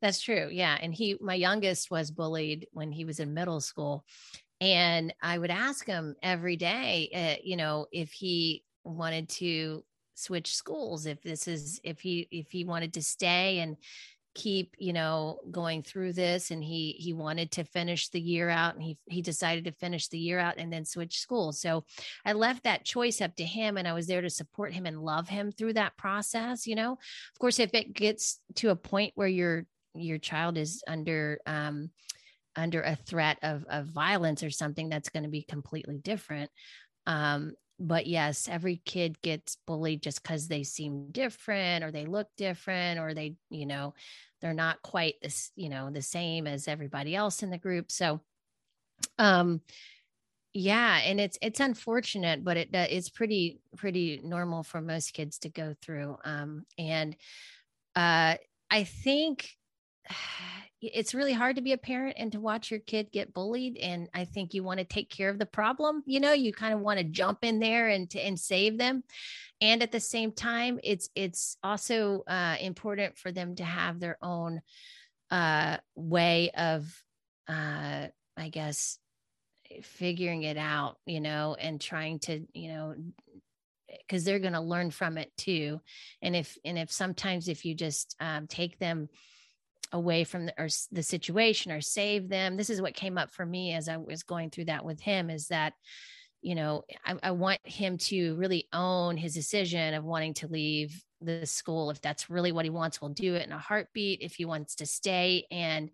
That's true. Yeah, and he, my youngest, was bullied when he was in middle school, and I would ask him every day, uh, you know, if he wanted to switch schools if this is if he if he wanted to stay and keep you know going through this and he he wanted to finish the year out and he he decided to finish the year out and then switch schools. So i left that choice up to him and i was there to support him and love him through that process you know? Of course if it gets to a point where your your child is under um under a threat of of violence or something that's going to be completely different. Um but yes, every kid gets bullied just because they seem different or they look different or they, you know, they're not quite this you know the same as everybody else in the group. So um yeah and it's it's unfortunate but it uh, it's pretty pretty normal for most kids to go through um and uh i think it's really hard to be a parent and to watch your kid get bullied and i think you want to take care of the problem you know you kind of want to jump in there and to and save them. And at the same time it's it's also uh, important for them to have their own uh, way of uh, i guess figuring it out you know and trying to you know because they're going to learn from it too. And if and if sometimes if you just um, take them away from the, or the situation or save them. This is what came up for me as i was going through that with him is that you know I, I, want him to really own his decision of wanting to leave the school if that's really what he wants we'll do it in a heartbeat. If he wants to stay and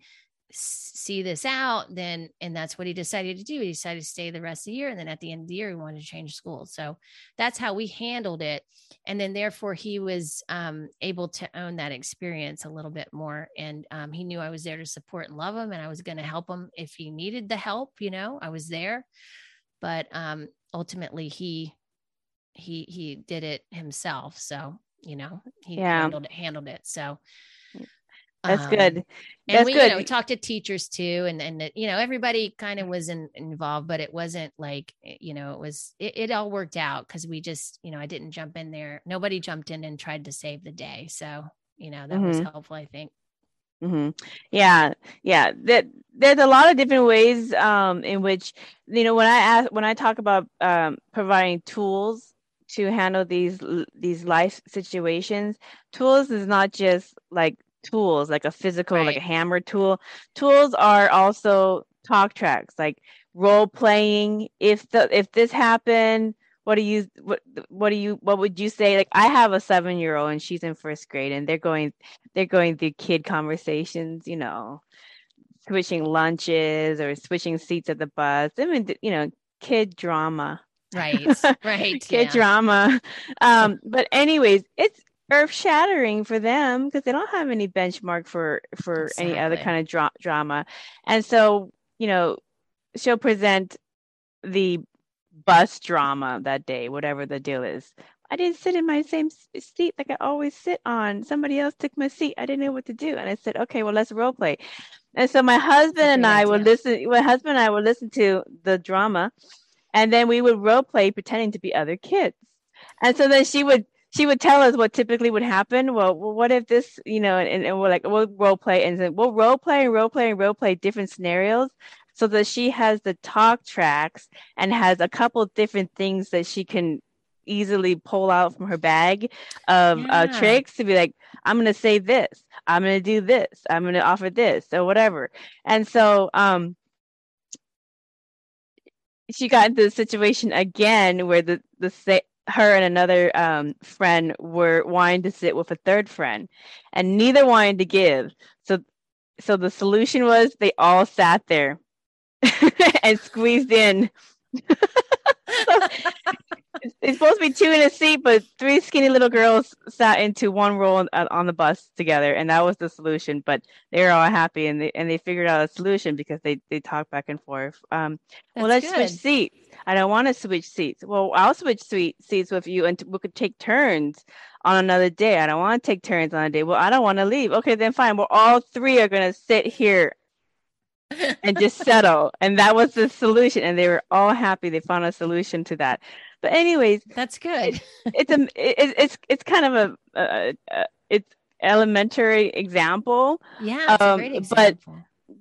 see this out then and that's what he decided to do he decided to stay the rest of the year and then at the end of the year he wanted to change school so that's how we handled it and then therefore he was um, able to own that experience a little bit more and um, he knew i was there to support and love him and i was going to help him if he needed the help you know i was there but um, ultimately he he he did it himself. So you know he Yeah. handled it handled it. So That's um, good. and we good. you know we talked to teachers too and and you know everybody kind of was in, involved but it wasn't like eh, you know it was it, it all worked out because we just you know i didn't jump in there nobody jumped in and tried to save the day so you know that was Mhm. helpful i think hmm Yeah, yeah. That there's a lot of different ways um, in which you know when I ask when I talk about um, providing tools to handle these these life situations. Tools is not just like tools, like a physical, like a hammer tool. Tools are also talk tracks, like role playing. If the if this happened, what do you what what do you what would you say? Like I have a seven year old and she's in first grade, and they're going they're going through kid conversations, you know, switching lunches or switching seats at the bus. I mean, you know, kid drama right right kid yeah. drama. Um, but anyways, it's earth shattering for them because they don't have any benchmark for for any other kind of dra- drama, and so you know she'll present the bus drama that day, whatever the deal is. I didn't sit in my same seat like I always sit on. Somebody else took my seat. I didn't know what to do, and I said, "Okay, well, let's role play." And so my husband and I would listen. My husband and I would listen to the drama, and then we would role play pretending to be other kids. And so then she would she would tell us what typically would happen. Well, well what if this, you know, and, and we're like, we'll role play and then we'll role play and role play and role play different scenarios so that she has the talk tracks and has a couple different things that she can easily pull out from her bag of uh, tricks to be like, I'm going to say this, I'm going to do this, I'm going to offer this, or whatever. And so, um, she got into the situation again where the the her and another um friend were wanting to sit with a third friend and neither wanted to give so so the solution was they all sat there and squeezed in it's, it's supposed to be two in a seat but three skinny little girls sat into one row on, uh, on the bus together and that was the solution but they were all happy and they and they figured out a solution because they they talked back and forth um well, let's That's switch good. seats. I don't want to switch seats. Well, I'll switch sweet seats with you, and we could take turns on another day. I don't want to take turns on a day. Well, I don't want to leave. Okay, then fine. Well, all three are gonna sit here and just settle, and that was the solution. And they were all happy. They found a solution to that. But anyways, That's good. it's a it, it's it's kind of a, a, a it's elementary example Yeah, Um, great but-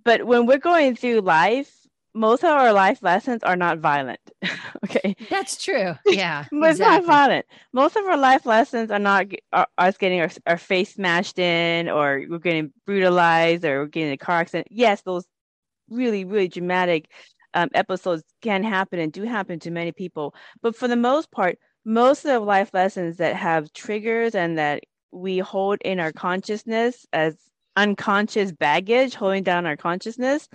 but when we're going through life, most of our life lessons are not violent. okay. That's true. Yeah. But It's not violent. Most of our life lessons are not are, us getting our, our face smashed in, or we're getting brutalized, or we're getting in a car accident. Yes, those really, really dramatic um, episodes can happen and do happen to many people. But for the most part, most of the life lessons that have triggers and that we hold in our consciousness as unconscious baggage, holding down our consciousness,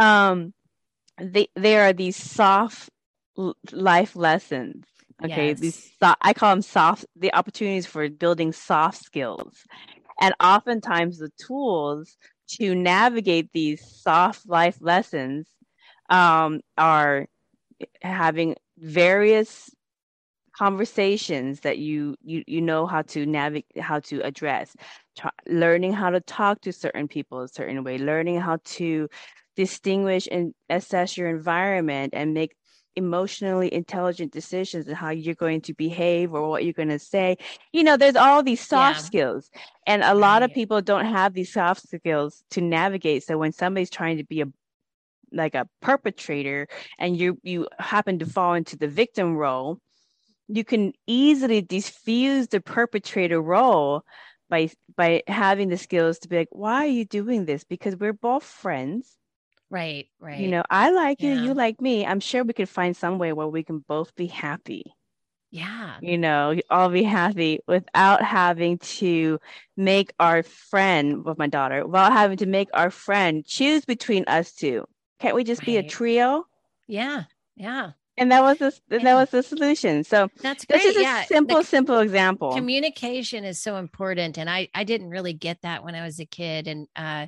um, they they are these soft life lessons. Okay, these so- I call them soft. The opportunities for building soft skills, and oftentimes the tools to navigate these soft life lessons um, are having various conversations that you you you know how to navigate how to address Try, learning how to talk to certain people a certain way learning how to distinguish and assess your environment and make emotionally intelligent decisions and how you're going to behave or what you're going to say. You know there's all these soft Yeah. skills and a lot of people don't have these soft skills to navigate. So when somebody's trying to be a like a perpetrator and you you happen to fall into the victim role you can easily diffuse the perpetrator role by by having the skills to be like why are you doing this? Because we're both friends Right. Right. you know i like you Yeah. you like me i'm sure we could find some way where we can both be happy Yeah. you know all be happy without having to make our friend with my daughter without having to make our friend choose between us two can't we just be a trio Yeah. Yeah. and that was the that was the solution so That's this great. is a yeah. the simple c- simple example communication is so important and i i didn't really get that when i was a kid and uh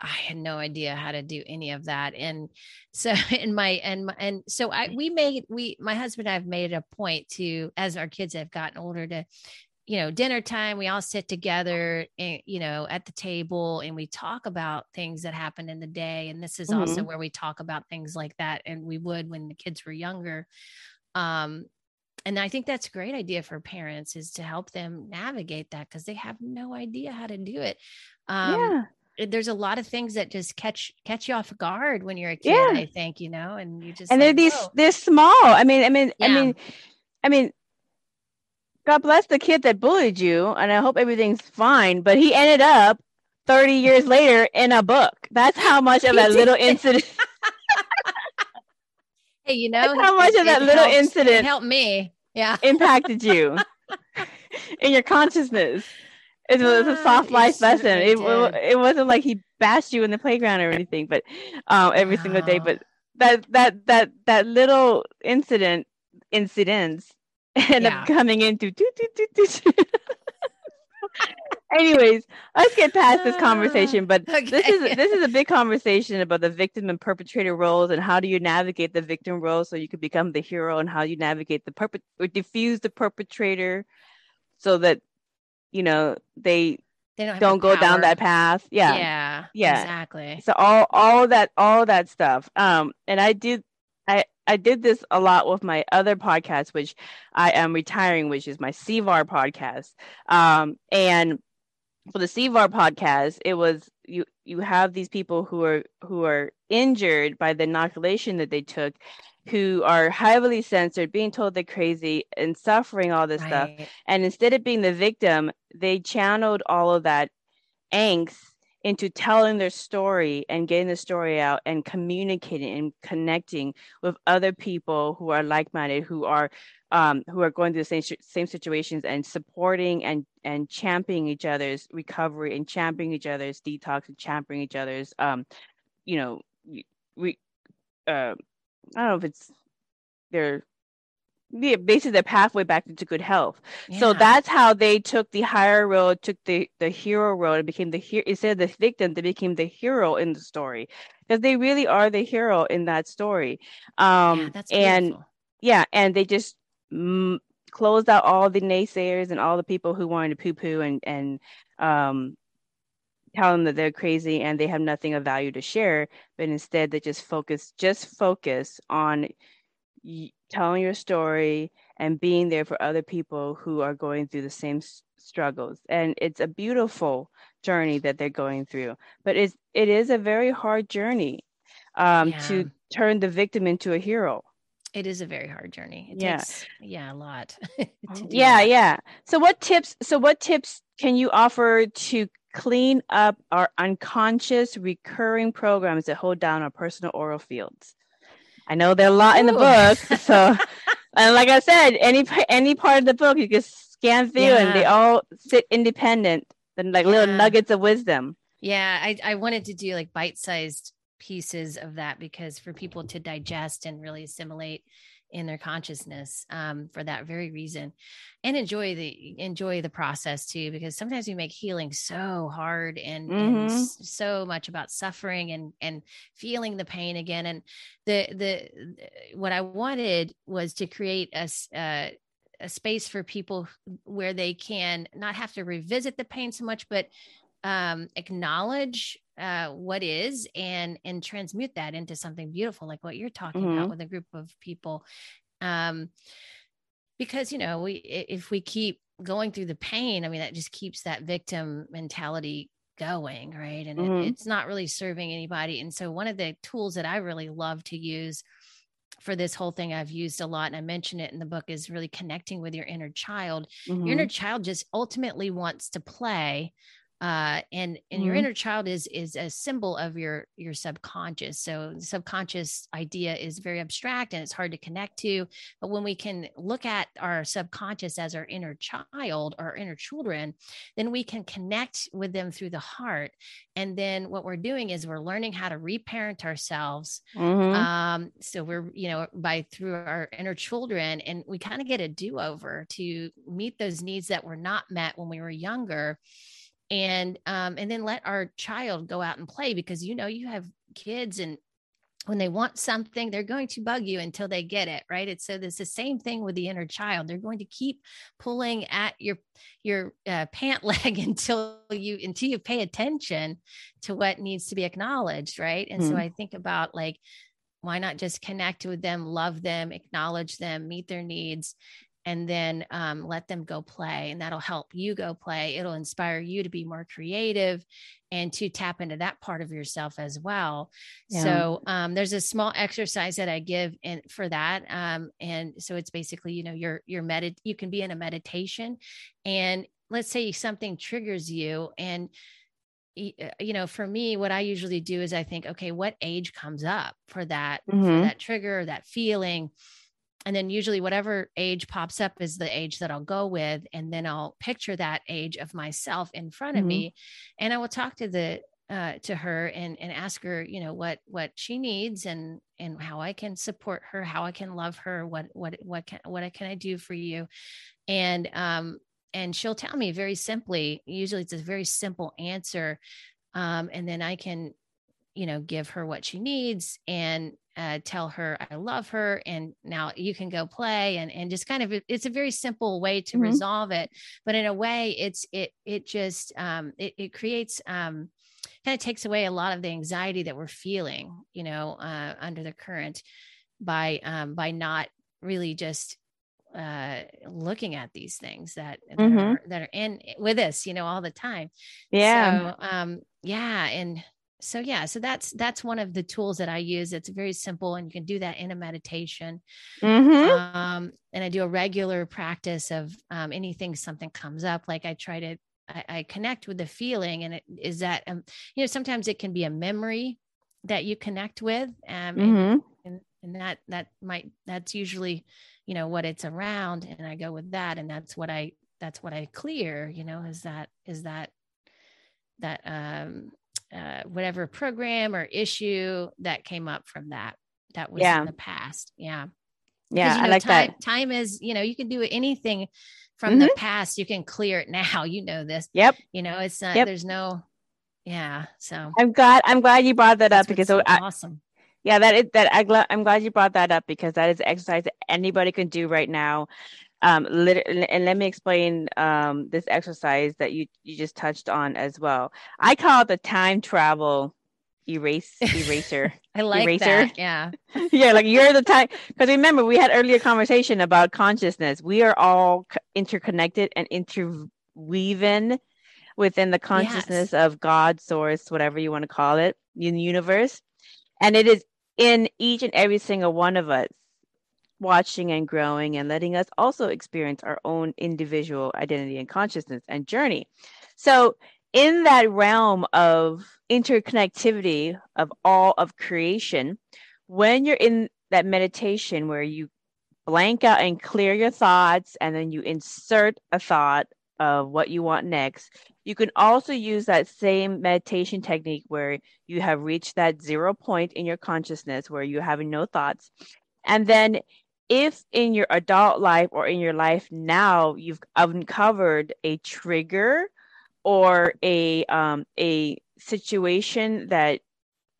I had no idea how to do any of that. And so in my and my, and so I we made we my husband and I've made a point to as our kids have gotten older to you know dinner time we all sit together and you know at the table and we talk about things that happened in the day and this is mm-hmm. also where we talk about things like that and we would when the kids were younger um and I think that's a great idea for parents is to help them navigate that because they have no idea how to do it. Um, yeah Eh, there's a lot of things that just catch catch you off guard when you're a kid yeah. i think you know and you just and they're these oh. they're small i mean i mean yeah. i mean i mean god bless the kid that bullied you and i hope everything's fine but he ended up 30 years later in a book that's how much of that little incident hey you know how much of that little helped, incident helped me yeah impacted you in your consciousness it was a soft life lesson. It, it wasn't like he bashed you in the playground or anything, but um, every wow. single day. But that that that that little incident incidents end yeah. up coming into. Anyways, let's get past this conversation. But okay. this is this is a big conversation about the victim and perpetrator roles and how do you navigate the victim role so you can become the hero and how you navigate the perpet or diffuse the perpetrator so that you know they they don't, don't go down that path. Yeah. Yeah yeah. exactly. So all all that all that stuff. Um and i did i i did this a lot with my other podcast which i am retiring which is my cvar podcast. Um and for the cvar podcast it was you you have these people who are who are injured by the inoculation that they took who are heavily censored, being told they're crazy and suffering all this right. stuff. And instead of being the victim, they channeled all of that angst into telling their story and getting the story out and communicating and connecting with other people who are like-minded, who are um, who are going through the same same situations and supporting and and championing each other's recovery and championing each other's detox and championing each other's um, you know, we uh, I don't know if it's their yeah, basically their pathway back into good health. Yeah. So that's how they took the higher road, took the the hero road, and became the hero instead of the victim. They became the hero in the story because they really are the hero in that story. Um, yeah, and yeah, and they just mm, closed out all the naysayers and all the people who wanted to poo poo and and um, tell them that they're crazy and they have nothing of value to share but instead they just focus just focus on y- telling your story and being there for other people who are going through the same s- struggles and it's a beautiful journey that they're going through but it's it is a very hard journey um, yeah. to turn the victim into a hero it is a very hard journey. It yeah. Takes, yeah, a lot. yeah, that. yeah. So what tips so what tips can you offer to clean up our unconscious recurring programs that hold down our personal aura fields. I know there are a lot Ooh. in the book, so and like I said, any any part of the book you can scan through, yeah. and they all sit independent, and like yeah. little nuggets of wisdom. Yeah, I I wanted to do like bite sized pieces of that because for people to digest and really assimilate in their consciousness um, for that very reason and enjoy the enjoy the process too because sometimes we make healing so hard and, mm-hmm. and, so much about suffering and and feeling the pain again and the the what i wanted was to create a uh, a space for people where they can not have to revisit the pain so much but um, acknowledge uh, what is and and transmute that into something beautiful like what you're talking mm-hmm. about with a group of people um, because you know we if we keep going through the pain i mean that just keeps that victim mentality going right and mm-hmm. it, it's not really serving anybody and so one of the tools that i really love to use for this whole thing I've used a lot and I mention it in the book is really connecting with your inner child. Mm-hmm. Your inner child just ultimately wants to play uh, and and mm-hmm. your inner child is is a symbol of your your subconscious. So the subconscious idea is very abstract and it's hard to connect to. But when we can look at our subconscious as our inner child or inner children then we can connect with them through the heart. And then what we're doing is we're learning how to reparent ourselves. Mm-hmm. um, so we're you know by through our inner children and we kind of get a do-over to meet those needs that were not met when we were younger and um and then let our child go out and play because you know you have kids and when they want something, they're going to bug you until they get it, right? It's so it's the same thing with the inner child. They're going to keep pulling at your your uh, pant leg until you until you pay attention to what needs to be acknowledged, right? And mm-hmm. so I think about like why not just connect with them, love them, acknowledge them, meet their needs, and then um, let them go play and that'll help you go play it'll inspire you to be more creative and to tap into that part of yourself as well yeah. so um, there's a small exercise that i give in for that um, and so it's basically you know your your medit you can be in a meditation and let's say something triggers you and uh, you know for me what i usually do is i think okay what age comes up for that mm-hmm. for that trigger that feeling and then usually whatever age pops up is the age that I'll go with and then I'll picture that age of myself in front of mm-hmm. me and I will talk to the uh, to her and and ask her you know what what she needs and and how I can support her how I can love her what what what can what can I do for you and um and she'll tell me very simply usually it's a very simple answer um and then I can you know give her what she needs and uh, tell her I love her and now you can go play and and just kind of it's a very simple way to mm-hmm. resolve it but in a way it's it it just um it, it creates um kind of takes away a lot of the anxiety that we're feeling you know uh, under the current by um by not really just uh looking at these things that that, mm-hmm. are, that are in with us you know all the time yeah so um yeah and so yeah so that's that's one of the tools that i use it's very simple and you can do that in a meditation mm-hmm. um, and i do a regular practice of um, anything something comes up like i try to I, I connect with the feeling and it is that um, you know sometimes it can be a memory that you connect with um, mm-hmm. and, and, and that that might that's usually you know what it's around and i go with that and that's what i that's what i clear you know is that is that that um uh, whatever program or issue that came up from that that was yeah. in the past yeah. Yeah you know, i like time, that time is you know you can do anything from mm-hmm. the past you can clear it now you know this. Yep. You know it's not yep. there's no yeah so. I'm glad i'm glad you brought that up because so I, awesome. Yeah that is that I, i'm glad you brought that up because that is exercise that anybody can do right now um, lit- and let me explain um, this exercise that you you just touched on as well. I call it the time travel erase eraser. I like eraser. that. Yeah. yeah, like you're the time because remember we had earlier conversation about consciousness. We are all interconnected and interweaving within the consciousness yes. of God, source, whatever you want to call it, in the universe. And it is in each and every single one of us watching and growing and letting us also experience our own individual identity and consciousness and journey. So, in that realm of interconnectivity of all of creation, when you're in that meditation where you blank out and clear your thoughts, and then you insert a thought of what you want next, you can also use that same meditation technique where you have reached that zero point in your consciousness where you have no thoughts. And then if in your adult life or in your life now you've uncovered a trigger or a um, a situation that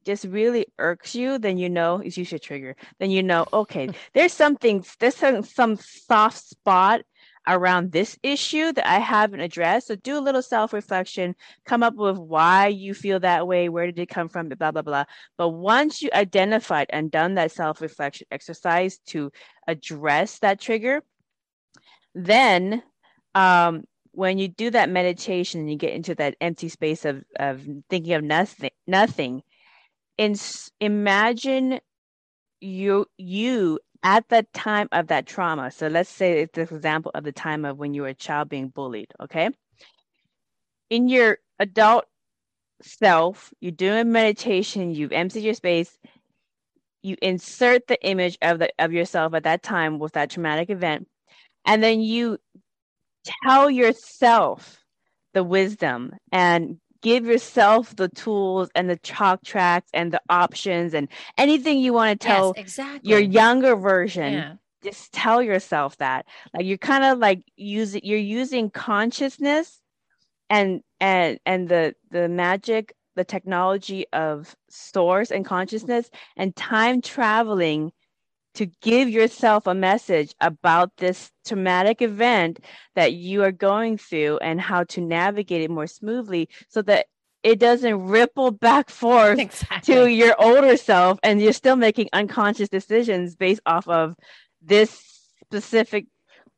just really irks you, then you know it's usually a trigger. Then you know, okay, there's something, there's some, some soft spot around this issue that I haven't addressed. So do a little self reflection, come up with why you feel that way, where did it come from, blah, blah, blah. But once you identified and done that self reflection exercise to address that trigger, then um, when you do that meditation and you get into that empty space of, of thinking of nothing, nothing, in, imagine you you at the time of that trauma, so let's say it's the example of the time of when you were a child being bullied, okay? In your adult self, you're doing meditation, you've emptied your space, you insert the image of the of yourself at that time with that traumatic event, and then you tell yourself the wisdom and give yourself the tools and the talk tracks and the options and anything you want to tell yes, exactly. your younger version yeah. just tell yourself that like you're kind of like using you're using consciousness and and and the the magic the technology of source and consciousness and time traveling to give yourself a message about this traumatic event that you are going through and how to navigate it more smoothly so that it doesn't ripple back forth exactly. to your older self and you're still making unconscious decisions based off of this specific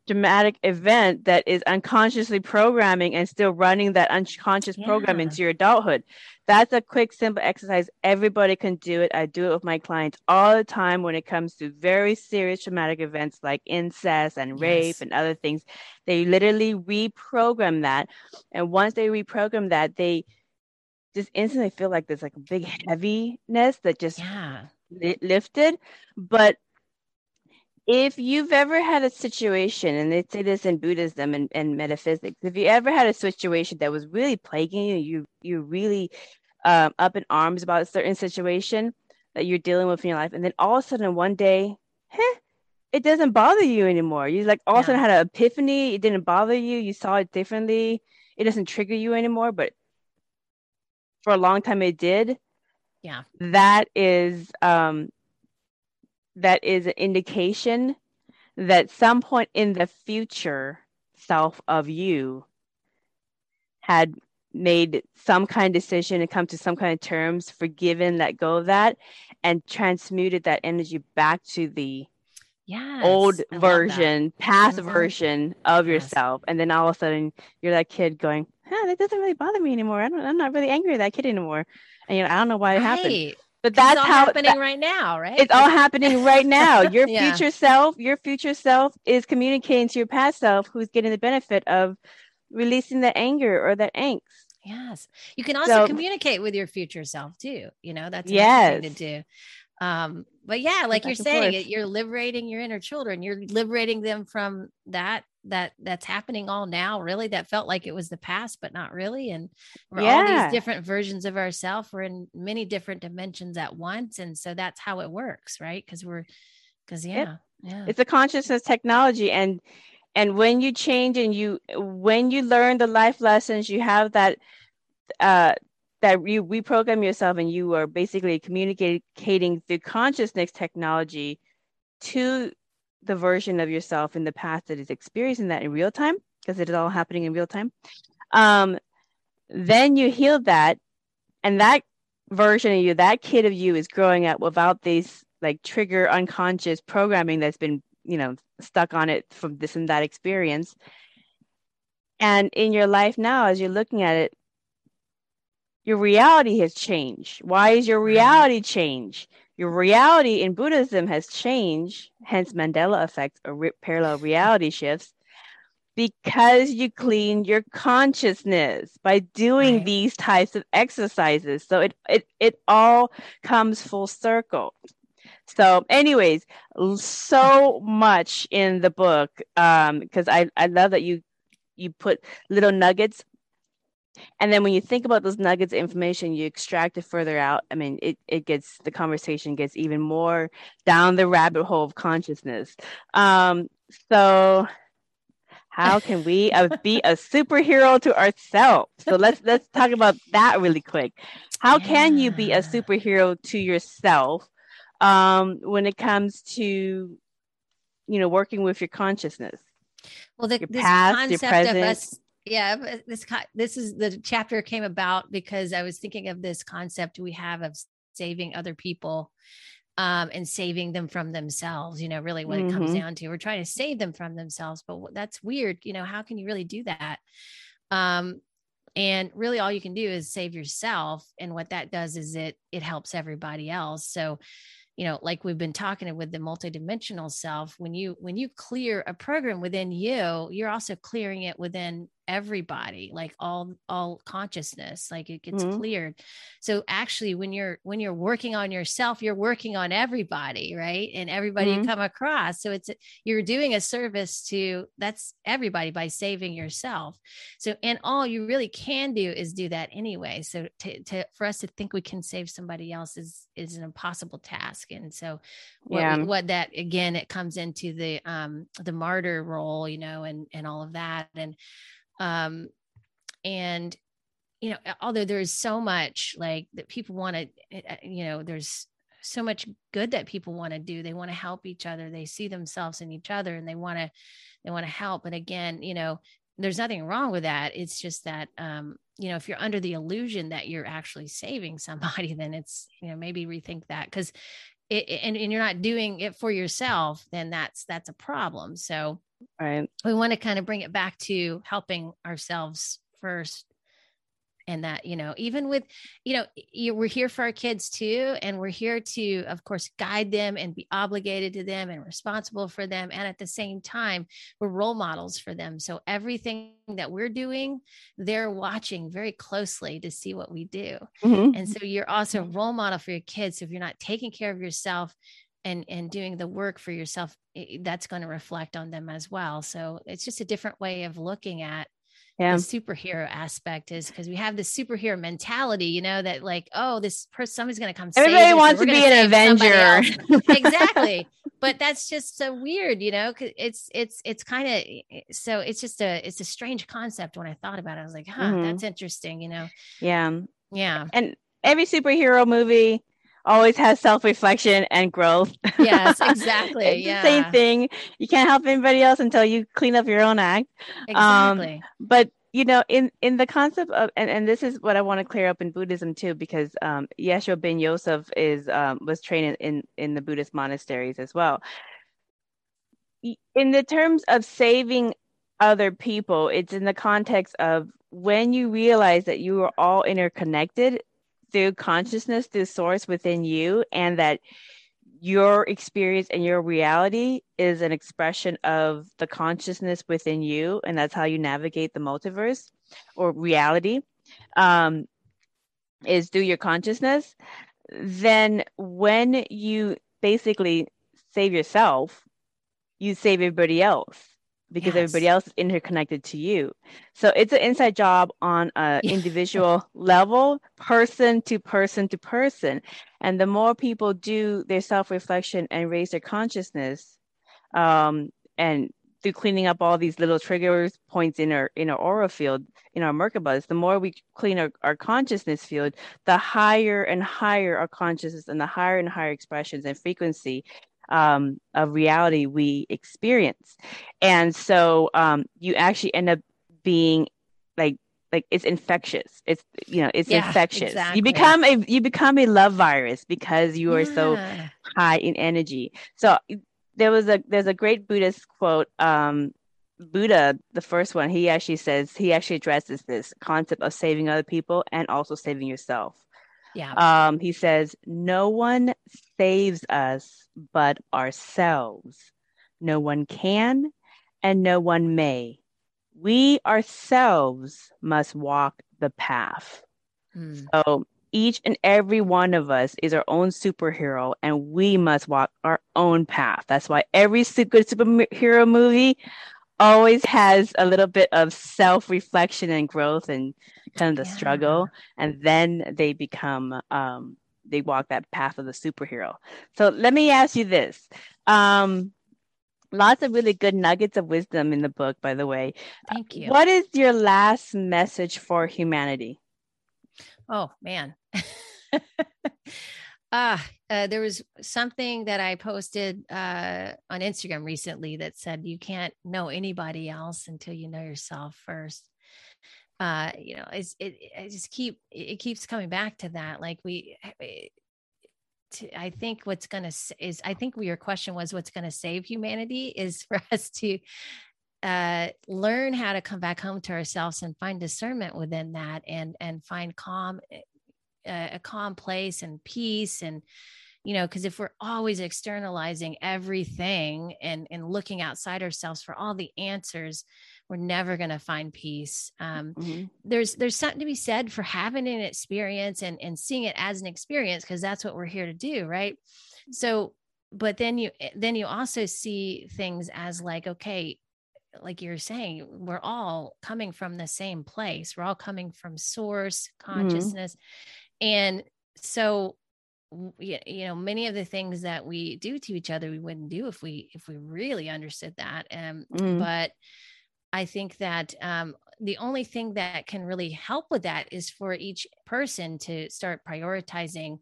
dramatic event that is unconsciously programming and still running that unconscious yeah. program into your adulthood. That's a quick, simple exercise. Everybody can do it. I do it with my clients all the time when it comes to very serious traumatic events like incest and rape yes. and other things. They literally reprogram that. And once they reprogram that, they just instantly feel like there's like a big heaviness that just yeah. li- lifted. But if you've ever had a situation, and they say this in Buddhism and, and metaphysics, if you ever had a situation that was really plaguing you, you you really um, up in arms about a certain situation that you're dealing with in your life, and then all of a sudden one day, heh, it doesn't bother you anymore. You like all of a sudden had an epiphany. It didn't bother you. You saw it differently. It doesn't trigger you anymore. But for a long time, it did. Yeah, that is um, that is an indication that some point in the future self of you had made some kind of decision and come to some kind of terms, forgiven, let go of that, and transmuted that energy back to the yes, old I version, past mm-hmm. version of yes. yourself. And then all of a sudden you're that kid going, huh, that doesn't really bother me anymore. I don't, I'm not really angry at that kid anymore. And you know, I don't know why it right. happened. But that's how happening that, right now, right? It's all happening right now. Your yeah. future self, your future self is communicating to your past self who's getting the benefit of releasing the anger or that angst. Yes. You can also so, communicate with your future self too. You know, that's yes. to do. Um, but yeah, like you're saying, you're liberating your inner children. You're liberating them from that that that's happening all now really that felt like it was the past but not really and we're yeah. all these different versions of ourselves we're in many different dimensions at once and so that's how it works right because we're because yeah, yeah it's a consciousness technology and and when you change and you when you learn the life lessons you have that uh that you reprogram yourself and you are basically communicating through consciousness technology to the version of yourself in the past that is experiencing that in real time, because it is all happening in real time, um, then you heal that, and that version of you, that kid of you, is growing up without these like trigger unconscious programming that's been you know stuck on it from this and that experience. And in your life now, as you're looking at it, your reality has changed. Why is your reality change? Your reality in Buddhism has changed, hence Mandela effect or re- parallel reality shifts, because you clean your consciousness by doing right. these types of exercises. So it, it it all comes full circle. So, anyways, so much in the book because um, I I love that you you put little nuggets and then when you think about those nuggets of information you extract it further out i mean it, it gets the conversation gets even more down the rabbit hole of consciousness. Um so how can we be a superhero to ourselves? So let's let's talk about that really quick. How yeah. can you be a superhero to yourself um when it comes to you know working with your consciousness? Well the, your past, your concept of us yeah this this is the chapter came about because i was thinking of this concept we have of saving other people um, and saving them from themselves you know really what mm-hmm. it comes mm-hmm. down to we're trying to save them from themselves but that's weird you know how can you really do that um, and really all you can do is save yourself and what that does is it it helps everybody else so you know like we've been talking with the multidimensional self when you when you clear a program within you you're also clearing it within everybody like all all consciousness like it gets mm-hmm. cleared. So actually when you're when you're working on yourself you're working on everybody right? And everybody mm-hmm. you come across. So it's you're doing a service to that's everybody by saving yourself. So and all you really can do is do that anyway. So to, to for us to think we can save somebody else is is an impossible task. And so what, yeah. we, what that again it comes into the um the martyr role you know and and all of that. And um, and you know although there's so much like that people want to eh, eh, you know there's so much good that people want to do. They want to help each other. They see themselves in each other and they want to they want to help. And again you know there's nothing wrong with that. It's just that um you know if you're under the illusion that you're actually saving somebody then it's you know maybe rethink that. Because it, and, and you're not doing it for yourself then that's that's a problem. So right. We want to kind of bring it back to helping ourselves first and that you know even with you know you, we're here for our kids too and we're here to of course guide them and be obligated to them and responsible for them and at the same time we're role models for them. So everything that we're doing they're watching very closely to see what we do. Mm-hmm. and so you're also a role model for your kids. So if you're not taking care of yourself and and doing the work for yourself that's going to reflect on them as well so it's just a different way of looking at yeah. the superhero aspect is because we have this superhero mentality, you know, that like, oh, this person, somebody's going to come. Everybody wants to be an Avenger. exactly. But that's just so weird, you know, cause it's, it's, it's kind of, so it's just a, it's a strange concept when I thought about it. I was like, huh, mm-hmm. that's interesting, you know? Yeah. Yeah. And every superhero movie, always has self-reflection and growth. Yes, exactly. yeah. same thing. You can't help anybody else until you clean up your own act. Um, exactly. Um, but you know, in in the concept of and, and this is what I want to clear up in Buddhism too, because um, Yeshua ben Yosef is um, was trained in in the Buddhist monasteries as well. In the terms of saving other people, it's in the context of when you realize that you are all interconnected through consciousness, through source within you, and that your experience and your reality is an expression of the consciousness within you, and that's how you navigate the multiverse or reality. Um, is through your consciousness. Then, when you basically save yourself, you save everybody else because yes. everybody else is interconnected to you. So it's an inside job on a individual level, person to person to person. And the more people do their self-reflection and raise their consciousness, um, and through cleaning up all these little trigger points in our in our aura field, in our Merkabas, the more we clean our, our consciousness field, the higher and higher our consciousness and the higher and higher expressions and frequency um, of reality we experience. And so um, you actually end up being like like it's infectious. It's you know it's yeah, infectious. Exactly. You become a you become a love virus because you are yeah. so high in energy. So there was a there's a great Buddhist quote. Um, Buddha, the first one, he actually says he actually addresses this concept of saving other people and also saving yourself. Yeah. Um, he says, No one saves us but ourselves. No one can and no one may. We ourselves must walk the path. Mm. So each and every one of us is our own superhero and we must walk our own path. That's why every good superhero movie always has a little bit of self reflection and growth and kind of the yeah. struggle. And then they become, um, they walk that path of the superhero. So let me ask you this. Um, lots of really good nuggets of wisdom in the book, by the way. Thank you. What is your last message for humanity? Oh, man. Ah, uh, there was something that I posted uh, on Instagram recently that said you can't know anybody else until you know yourself first. Uh, you know, it's, it, just keep, it keeps coming back to that. Like we, eh, to, I think what's going to is, I think your question was what's going to save humanity is for us to uh, learn how to come back home to ourselves and find discernment within that and, and find calm eh, a, a calm place and peace and you know because if we're always externalizing everything and and looking outside ourselves for all the answers we're never going to find peace um, mm-hmm. there's there's something to be said for having an experience and and seeing it as an experience because that's what we're here to do right so but then you eh, then you also see things as like okay like you're saying we're all coming from the same place we're all coming from source mm-hmm. consciousness mm-hmm and so you know many of the things that we do to each other we wouldn't do if we if we really understood that um mm. but i think that um the only thing that can really help with that is for each person to start prioritizing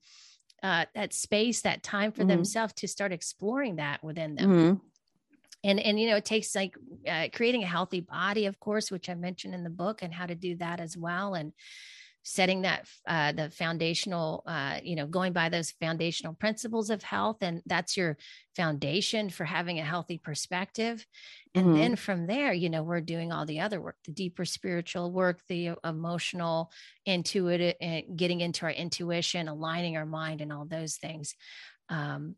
uh, that space, that time for mm-hmm. themselves to start exploring that within them. Mm-hmm. And and you know, it takes like uh, creating a healthy body, of course, which I mentioned in the book, and how to do that as well. And setting that uh, the foundational uh, you know going by those foundational principles of health and that's your foundation for having a healthy perspective and mm-hmm. then from there you know we're doing all the other work the deeper spiritual work the emotional intuitive eh, getting into our intuition aligning our mind and all those things um,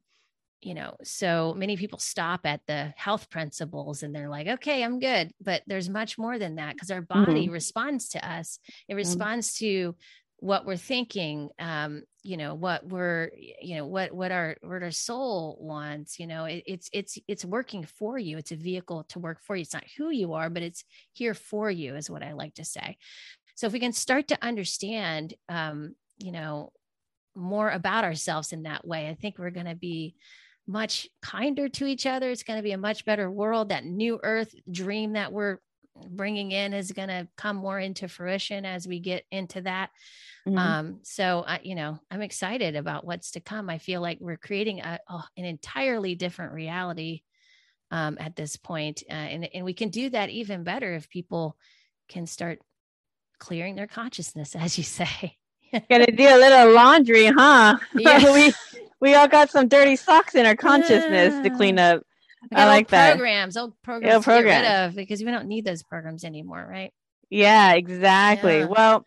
you know so many people stop at the health principles and they're like okay i'm good but there's much more than that because our body mm-hmm. responds to us it mm-hmm. responds mm-hmm. to what we're thinking um you know what we're you know what what our what our soul wants you know it, it's it's it's working for you it's a vehicle to work for you it's not who you are but it's here for you is what i like to say so if we can start to understand um you know more about ourselves in that way i think we're going to be much kinder to each other. It's going to be a much better world. That new earth dream that we're bringing in is going to come more into fruition as we get into that. Mm-hmm. Um, so, I, you know, I'm excited about what's to come. I feel like we're creating a, oh, an entirely different reality um, at this point. Uh, and, and we can do that even better if people can start clearing their consciousness, as you say. Gotta do a little laundry, huh? Yeah. we we all got some dirty socks in our consciousness yeah. to clean up. I like that. Programs, old programs, old programs. Get rid of because we don't need those programs anymore, right? Yeah, exactly. Yeah. Well,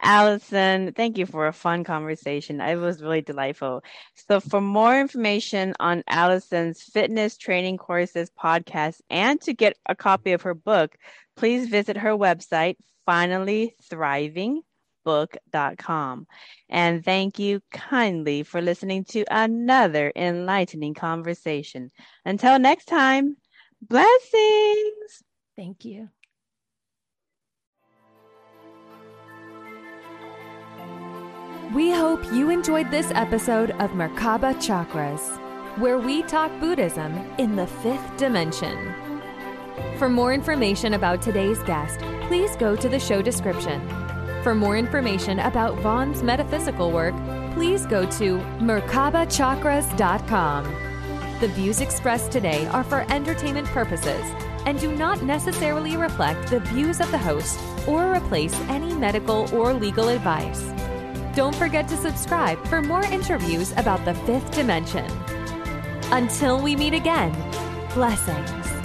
Allison, thank you for a fun conversation. It was really delightful. So, for more information on Allison's fitness training courses, podcast, and to get a copy of her book, please visit her website, Finally Thriving book.com. And thank you kindly for listening to another enlightening conversation. Until next time, blessings. Thank you. We hope you enjoyed this episode of Merkaba Chakras, where we talk Buddhism in the fifth dimension. For more information about today's guest, please go to the show description for more information about Vaughn's metaphysical work, please go to merkabachakras.com. The views expressed today are for entertainment purposes and do not necessarily reflect the views of the host or replace any medical or legal advice. Don't forget to subscribe for more interviews about the fifth dimension. Until we meet again, blessings.